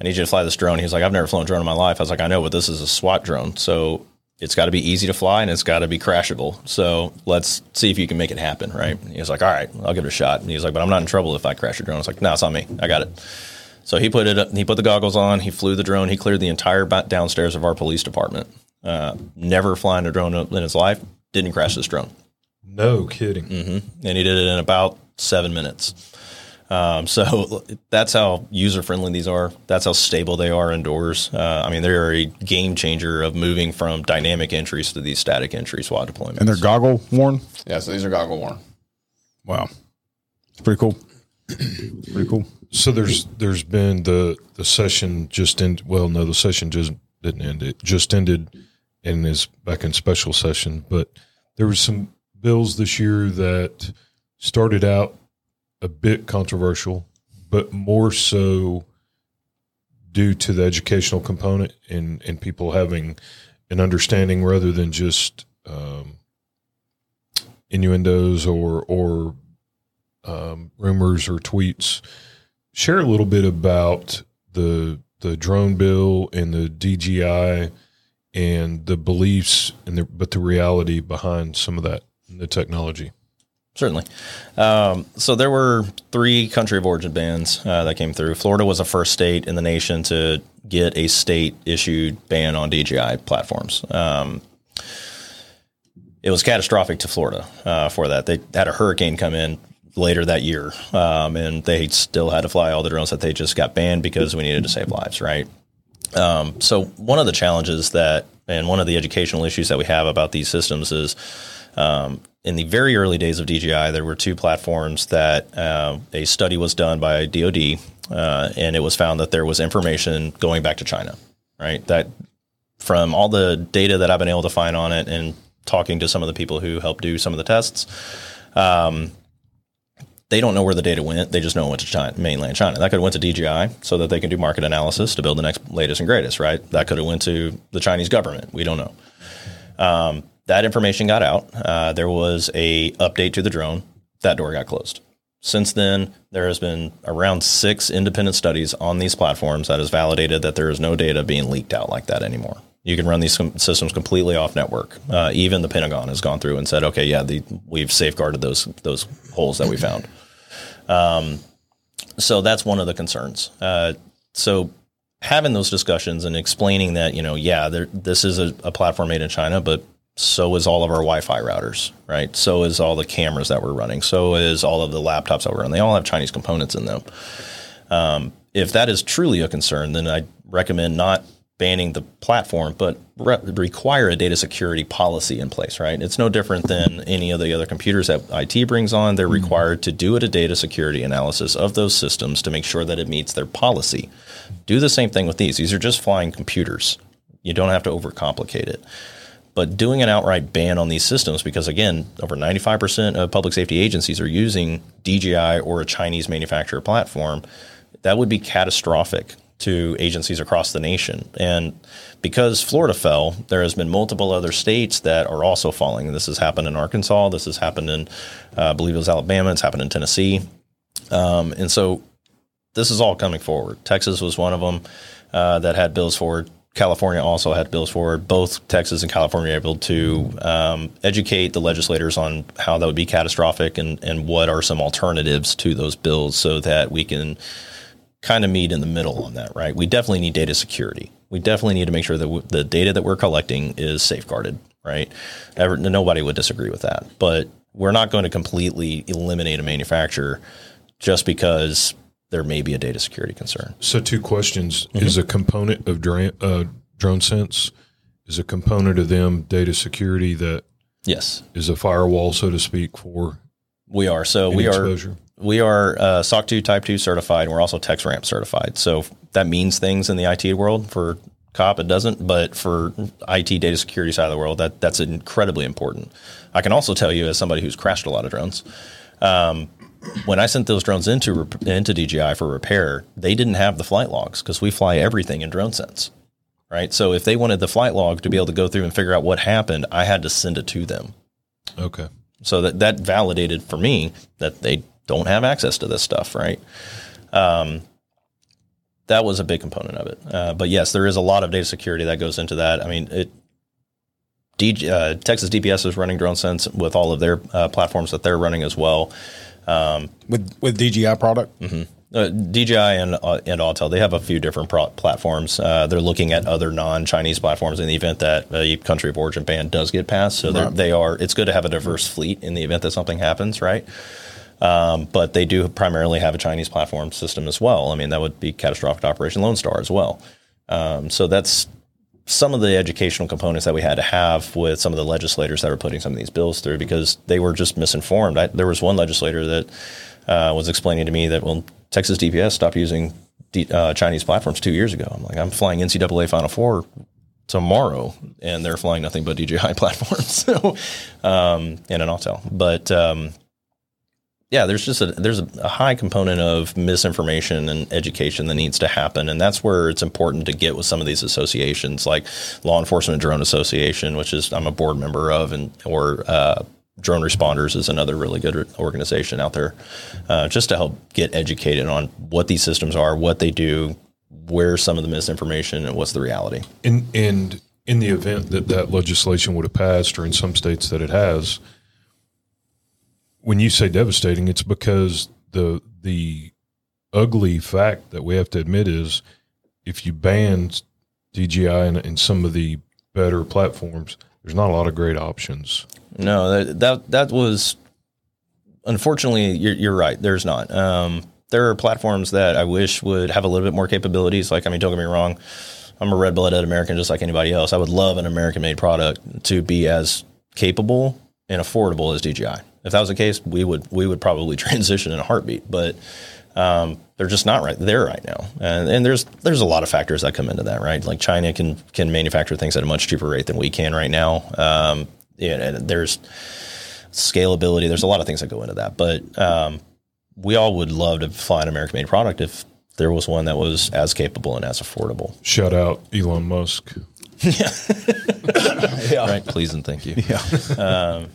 I need you to fly this drone." He was like, "I've never flown a drone in my life." I was like, "I know, but this is a SWAT drone, so it's got to be easy to fly and it's got to be crashable. So let's see if you can make it happen, right?" He was like, "All right, I'll give it a shot." And he was like, "But I'm not in trouble if I crash your drone." I was like, "No, it's on me. I got it." So he put it. up- He put the goggles on. He flew the drone. He cleared the entire downstairs of our police department. Uh, never flying a drone in his life. Didn't crash this drone, No kidding. and he did it in about seven minutes. Um, so that's how user friendly these are. That's how stable they are indoors. Uh, I mean, they're a game changer of moving from dynamic entries to these static entries while deployment. And they're goggle worn. Yeah. So these are goggle worn. Wow, it's pretty cool. pretty cool. So there's there's been the the session just end. Well, no, the session just didn't end. It just ended and is back in special session. But there was some bills this year that started out a bit controversial, but more so due to the educational component and and people having an understanding rather than just um, innuendos or or um, rumors or tweets share a little bit about the the drone bill and the DJI and the beliefs and the but the reality behind some of that the technology. Certainly. Um, so there were three country of origin bans uh, that came through. Florida was the first state in the nation to get a state issued ban on DJI platforms. Um, it was catastrophic to Florida uh, for that. They had a hurricane come in later that year, um, and they still had to fly all the drones that they just got banned because we needed to save lives, right? Um, so one of the challenges that, and one of the educational issues that we have about these systems is um, in the very early days of DJI, there were two platforms that uh, a study was done by DoD, uh, and it was found that there was information going back to China, right? That from all the data that I've been able to find on it and talking to some of the people who helped do some of the tests, um, they don't know where the data went. They just know it went to China, mainland China. That could have went to DJI so that they can do market analysis to build the next latest and greatest, right? That could have went to the Chinese government. We don't know. Um, that information got out. Uh, there was a update to the drone. That door got closed. Since then, there has been around six independent studies on these platforms that has validated that there is no data being leaked out like that anymore. You can run these systems completely off network. Uh, even the Pentagon has gone through and said, "Okay, yeah, the, we've safeguarded those those holes that we found." Um, so that's one of the concerns. Uh, so having those discussions and explaining that, you know, yeah, there, this is a, a platform made in China, but so is all of our Wi-Fi routers, right? So is all the cameras that we're running. So is all of the laptops that we're running. They all have Chinese components in them. Um, if that is truly a concern, then I recommend not banning the platform, but re- require a data security policy in place, right? It's no different than any of the other computers that IT brings on. They're required to do a data security analysis of those systems to make sure that it meets their policy. Do the same thing with these. These are just flying computers. You don't have to overcomplicate it. But doing an outright ban on these systems, because again, over 95% of public safety agencies are using DJI or a Chinese manufacturer platform, that would be catastrophic to agencies across the nation. And because Florida fell, there has been multiple other states that are also falling. This has happened in Arkansas. This has happened in, uh, I believe it was Alabama. It's happened in Tennessee. Um, and so this is all coming forward. Texas was one of them uh, that had bills forward. California also had bills forward. Both Texas and California were able to um, educate the legislators on how that would be catastrophic and, and what are some alternatives to those bills so that we can kind of meet in the middle on that, right? We definitely need data security. We definitely need to make sure that w- the data that we're collecting is safeguarded, right? Ever, nobody would disagree with that. But we're not going to completely eliminate a manufacturer just because there may be a data security concern. So, two questions: Is a component of dra- uh, DroneSense is a component of them data security that Yes, is a firewall, so to speak, for we are. So we are exposure? we are uh, SOC 2 Type 2 certified. And we're also TexRAMP certified. So that means things in the IT world. For COP, it doesn't, but for IT data security side of the world, that that's incredibly important. I can also tell you, as somebody who's crashed a lot of drones, um, when I sent those drones into into DJI for repair, they didn't have the flight logs because we fly everything in DroneSense, right? So if they wanted the flight log to be able to go through and figure out what happened, I had to send it to them. okay. So that that validated for me that they don't have access to this stuff, right? Um, that was a big component of it. Uh, but yes, there is a lot of data security that goes into that. I mean, it. DG, uh, Texas DPS is running DroneSense with all of their uh, platforms that they're running as well. With with DJI product. Uh, DJI and uh, and Autel, they have a few different pro- platforms. Uh, they're looking at other non-Chinese platforms in the event that a country of origin ban does get passed. So Right. they are. It's good to have a diverse fleet in the event that something happens, right? Um, but they do primarily have a Chinese platform system as well. I mean, that would be catastrophic Operation Lone Star as well. Um, so that's some of the educational components that we had to have with some of the legislators that were putting some of these bills through because they were just misinformed. I, there was one legislator that uh, was explaining to me that well, Texas DPS stopped using D, uh, Chinese platforms two years ago. I'm like, I'm flying NCAA Final Four tomorrow, and they're flying nothing but DJI platforms. so, um, and an Autel, but um, yeah, there's just a there's a, high component of misinformation and education that needs to happen, and that's where it's important to get with some of these associations, like Law Enforcement Drone Association, which is I'm a board member of, and or uh, Drone Responders is another really good organization out there, uh, just to help get educated on what these systems are, what they do, where some of the misinformation, and what's the reality. And and in the event that that legislation would have passed, or in some states that it has, when you say devastating, it's because the the ugly fact that we have to admit is if you ban DJI and, and some of the better platforms, there's not a lot of great options. No, that that, that was unfortunately you're, you're right. There's not. Um, there are platforms that I wish would have a little bit more capabilities. Like I mean, don't get me wrong, I'm a red blooded American just like anybody else. I would love an American made product to be as capable and affordable as DJI. If that was the case, we would we would probably transition in a heartbeat. But um, they're just not right there right now, and, and there's there's a lot of factors that come into that, right? Like China can can manufacture things at a much cheaper rate than we can right now. Um, yeah, and there's scalability. There's a lot of things that go into that, but um, we all would love to fly an American made product if there was one that was as capable and as affordable. Shout out Elon Musk. Yeah. Right? Please and thank you. Yeah.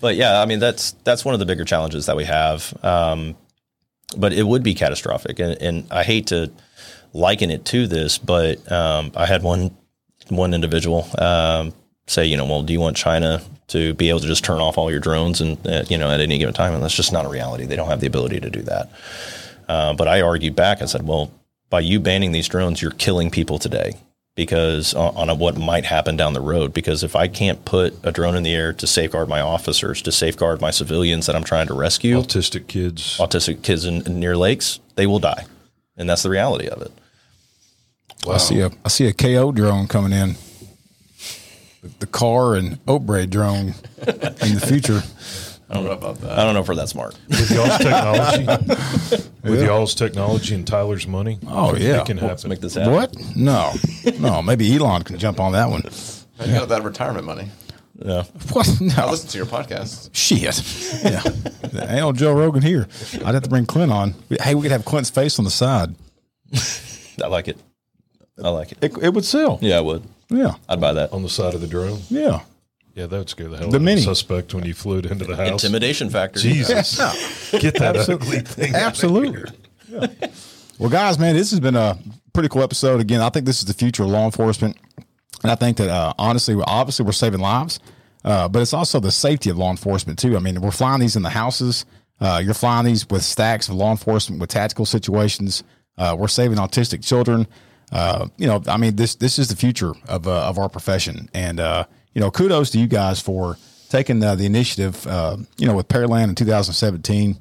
But yeah, I mean that's that's one of the bigger challenges that we have. Um, but it would be catastrophic, and, and I hate to liken it to this, but um, I had one one individual um, say, you know, well, do you want China to be able to just turn off all your drones and uh, you know at any given time? And that's just not a reality. They don't have the ability to do that. Uh, but I argued back and said, well, by you banning these drones, you're killing people today because on, on what might happen down the road. Because if I can't put a drone in the air to safeguard my officers, to safeguard my civilians that I'm trying to rescue, Autistic kids. autistic kids in, in near lakes, they will die, and that's the reality of it. I see a I see a KO drone coming in. The, the Karr and Oubre drone in the future. I don't know about that. I don't know if we're that smart. with y'all's technology, with y'all's technology and Tyler's money. Oh, yeah. it can Let's happen. make this happen. What? No, no. Maybe Elon can jump on that one. You got that retirement money. Yeah. What? I No. listen to your podcast. Shit. Yeah. Ain't no Joe Rogan here. I'd have to bring Clint on. Hey, we could have Clint's face on the side. I like it. I like it. It, it would sell. Yeah, I would. Yeah. I'd buy that. on the side of the drone. Yeah. Yeah, that would scare the hell The out Mini. of the suspect when you flew it into the house. Intimidation factor. Jesus, get that ugly thing. out of Absolutely. Yeah. Well, guys, man, this has been a pretty cool episode. Again, I think this is the future of law enforcement, and I think that uh, honestly, obviously, we're saving lives, uh, but it's also the safety of law enforcement too. I mean, we're flying these in the houses. Uh, you're flying these with stacks of law enforcement with tactical situations. Uh, we're saving autistic children. Uh, you know, I mean, this this is the future of uh, of our profession, and uh, you know, kudos to you guys for taking uh, the initiative. Uh, you know, with Pearland in 2017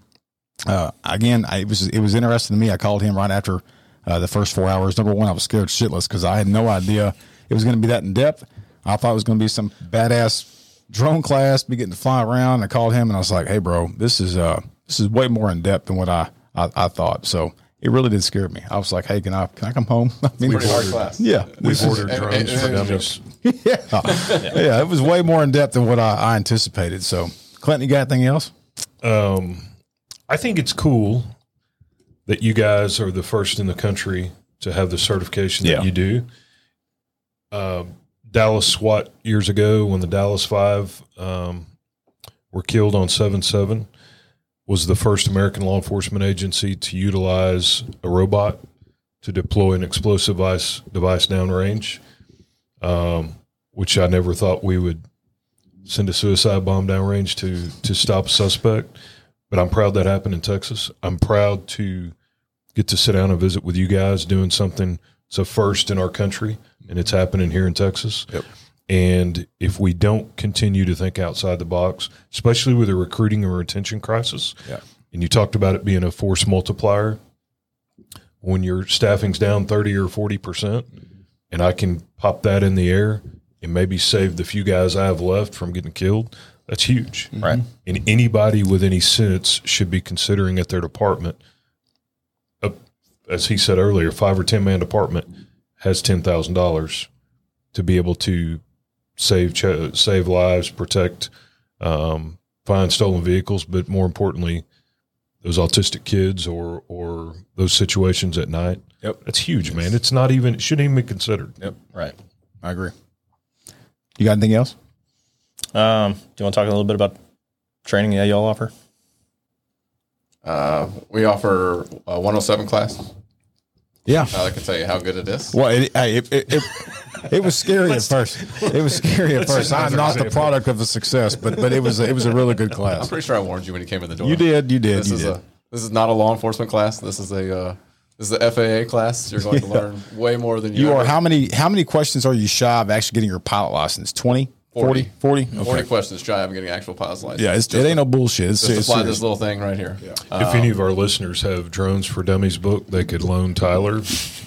uh, again, I, it was it was interesting to me. I called him right after uh, the first four hours. Number one, I was scared shitless because I had no idea it was going to be that in depth. I thought it was going to be some badass drone class, be getting to fly around. I called him and I was like, "Hey, bro, this is uh this is way more in depth than what I, I I thought." So it really did scare me. I was like, "Hey, can I can I come home?" I mean, Pretty hard class. yeah, We've this is- ordered drones for dummies. yeah, yeah. It was way more in depth than what I, I anticipated. So, Clinton, you got anything else? I think it's cool that you guys are the first in the country to have the certification Yeah. that you do. Uh, Dallas SWAT years ago, when the Dallas Five um, were killed on seven seven, was the first American law enforcement agency to utilize a robot to deploy an explosive device device downrange, um, which I never thought we would send a suicide bomb downrange to to stop a suspect but I'm proud that happened in Texas. I'm proud to get to sit down and visit with you guys doing something. It's a first in our country, and it's happening here in Texas. Yep. And if we don't continue to think outside the box, especially with a recruiting and retention crisis, Yeah. and you talked about it being a force multiplier, when your staffing's down 30 or 40%, and I can pop that in the air and maybe save the few guys I have left from getting killed, that's huge. Right. And anybody with any sense should be considering at their department, a, as he said earlier, five or 10 man department has $10,000 to be able to save, ch- save lives, protect, um, find stolen vehicles, but more importantly, those autistic kids or, or those situations at night. Yep. That's huge, man. It's not even, it shouldn't even be considered. Yep. Right. I agree. You got anything else? Um, do you want to talk a little bit about training that y'all offer? Uh, we offer a 107 class. Yeah. Uh, I can tell you how good it is. Well, it, it, it, it, it was scary at first. It was scary at first. I'm not the product of a success, but but it was it was a really good class. I'm pretty sure I warned you when you came in the door. You did, you did, This you is did. a this is not a law enforcement class. This is a uh, this is the FAA class. You're going to learn way more than you, You are how many how many questions are you shy of actually getting your pilot license? 20? 40? 40? 40 Okay. questions shy of getting actual pilot's license. Yeah, it's, just, it ain't no bullshit. It's, just it's apply serious. this little thing right here. Yeah. if any of our listeners have Drones for Dummies book, they could loan Tyler.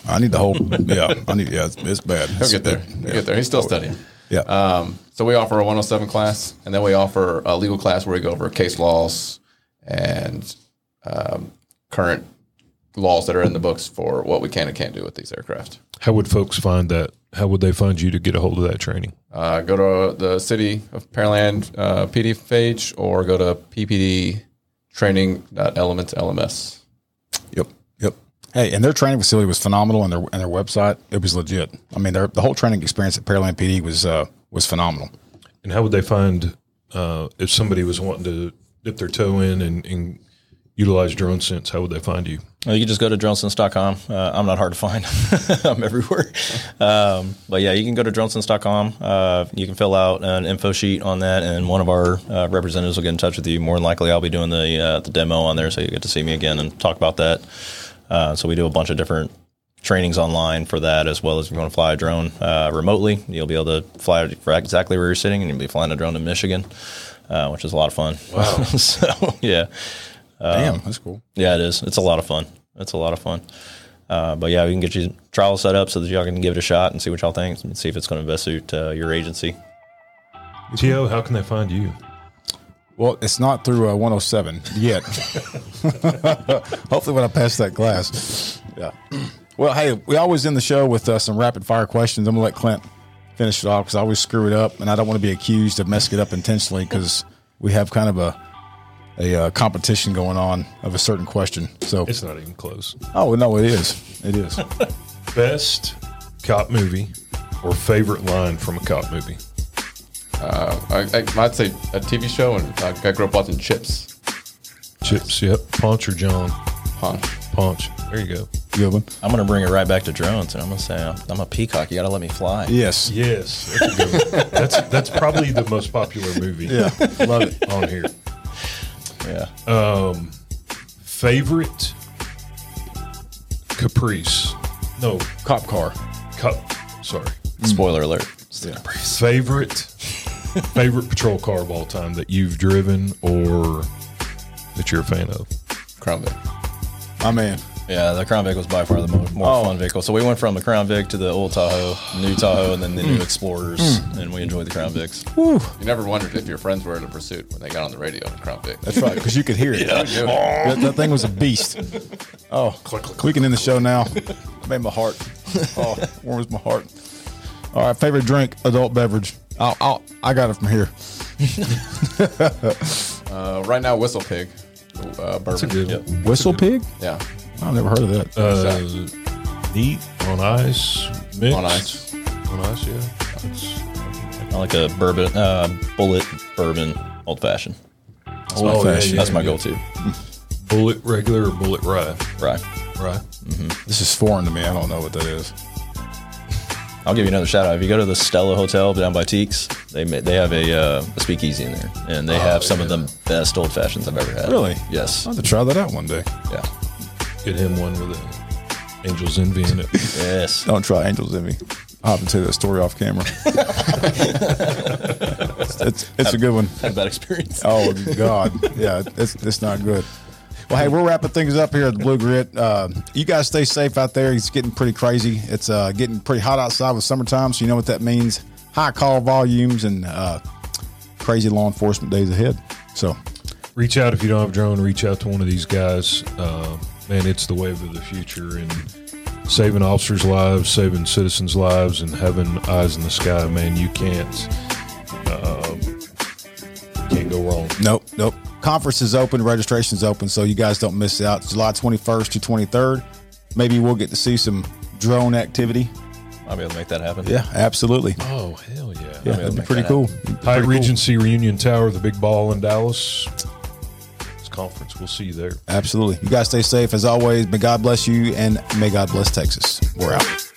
I need the whole. Yeah, I need. Yeah, it's, it's bad. He'll get there. He'll get there. He's still studying. Yeah. Um, so we offer a 107 class, and then we offer a legal class where we go over case laws and um, current laws that are in the books for what we can and can't do with these aircraft. How would folks find that? How would they find you to get a hold of that training? Uh, go to the city of Pearland uh, PD page or go to ppdtraining.element.lms. Yep. Yep. Hey, and their training facility was phenomenal, and their and their website it was legit. I mean, their the whole training experience at Pearland PD was uh, was phenomenal. And how would they find uh, if somebody was wanting to dip their toe in and, and utilize DroneSense? How would they find you? You can just go to dronesense.com. Uh, I'm not hard to find. I'm everywhere. Um, but yeah, you can go to dronesense.com. Uh, you can fill out an info sheet on that, and one of our uh, representatives will get in touch with you. More than likely, I'll be doing the uh, the demo on there, so you get to see me again and talk about that. Uh, so we do a bunch of different trainings online for that, as well as if you want to fly a drone uh, remotely, you'll be able to fly exactly where you're sitting, and you'll be flying a drone in Michigan, uh, which is a lot of fun. Wow. so yeah. Damn, that's cool. Yeah, it is. It's a lot of fun. It's a lot of fun. Uh, but yeah, we can get you trial set up so that y'all can give it a shot and see what y'all think and see if it's going to best suit uh, your agency. Tio, how can they find you? Well, it's not through uh, 107 yet. Hopefully, when I pass that class. Yeah. Well, hey, we always end the show with uh, some rapid fire questions. I'm gonna let Clint finish it off because I always screw it up, and I don't want to be accused of messing it up intentionally because we have kind of a a uh, competition going on of a certain question. So, It's not even close. oh no, it is. It is. Best cop movie or favorite line from a cop movie? Uh, I, I, I'd say a TV show, and I, I grew up watching Chips. Chips, yep. Ponch or Jon? Ponch. Ponch. There you go. Good one. I'm going to bring it right back to drones, and I'm going to say I'm, I'm a peacock. You got to let me fly. Yes. Yes, that's a good one. That's that's probably the most popular movie. Yeah. Love it. on here. Yeah. Um, Favorite Caprice? No, Cop car. cup. Sorry. Spoiler alert. Favorite favorite patrol car of all time that you've driven or that you're a fan of? Crown Vic. My man. Yeah, the Crown Vic was by far the more, more Oh. fun vehicle. So we went from the Crown Vic to the old Tahoe, new Tahoe, and then the new Explorers, and we enjoyed the Crown Vics. You never wondered if your friends were in a pursuit when they got on the radio in Crown Vic. That's right, because you could hear it. Yeah. That, that thing was a beast. Oh, click we can end the show now. Made my heart. Oh, warms my heart. All right, favorite drink, adult beverage. I'll, I'll, I got it from here. Uh, right now, Whistle Pig. Uh, bourbon. That's a good one. Whistle pig? Yeah. I've never heard of that. Uh, neat on ice, mix. On ice. On ice, yeah. That's- I like a bourbon, uh, Bulleit bourbon old fashioned. Old Oh, fashioned. yeah. That's my go to. Bulleit regular or Bulleit rye? Right. Right. This is foreign to me. I don't know what that is. I'll give you another shout out. If you go to the Stella Hotel down by TEEX, they they have a, uh, a speakeasy in there, and they have some of the best old fashions I've ever had. Really? Yes. I'll have to try that out one day. Yeah. Get him one with a Angel's Envy in it. Yes. Don't try Angel's Envy. I'll have to tell you that story off camera. it's, it's a good one. Had a bad experience. Oh God, yeah, it's it's not good. Well, hey, we're wrapping things up here at the Blue Grit. Uh, you guys stay safe out there. It's getting pretty crazy. It's uh, getting pretty hot outside with summertime, so you know what that means. High call volumes and uh, crazy law enforcement days ahead. So, reach out if you don't have a drone. Reach out to one of these guys. Uh, man, it's the wave of the future and saving officers' lives, saving citizens' lives, and having eyes in the sky. Man, you can't um, can't go wrong. nope, nope. Conference is open, registration is open, so you guys don't miss out. July 21st to 23rd. Maybe we'll get to see some drone activity. I'll be able to make that happen. Yeah, absolutely. Oh hell yeah! Yeah, that'd be pretty that cool. happen. Hyatt Pretty cool. Regency Reunion Tower, the big ball in Dallas. Conference, we'll see you there. Absolutely. You guys stay safe as always. May God bless you and may God bless Texas. We're out.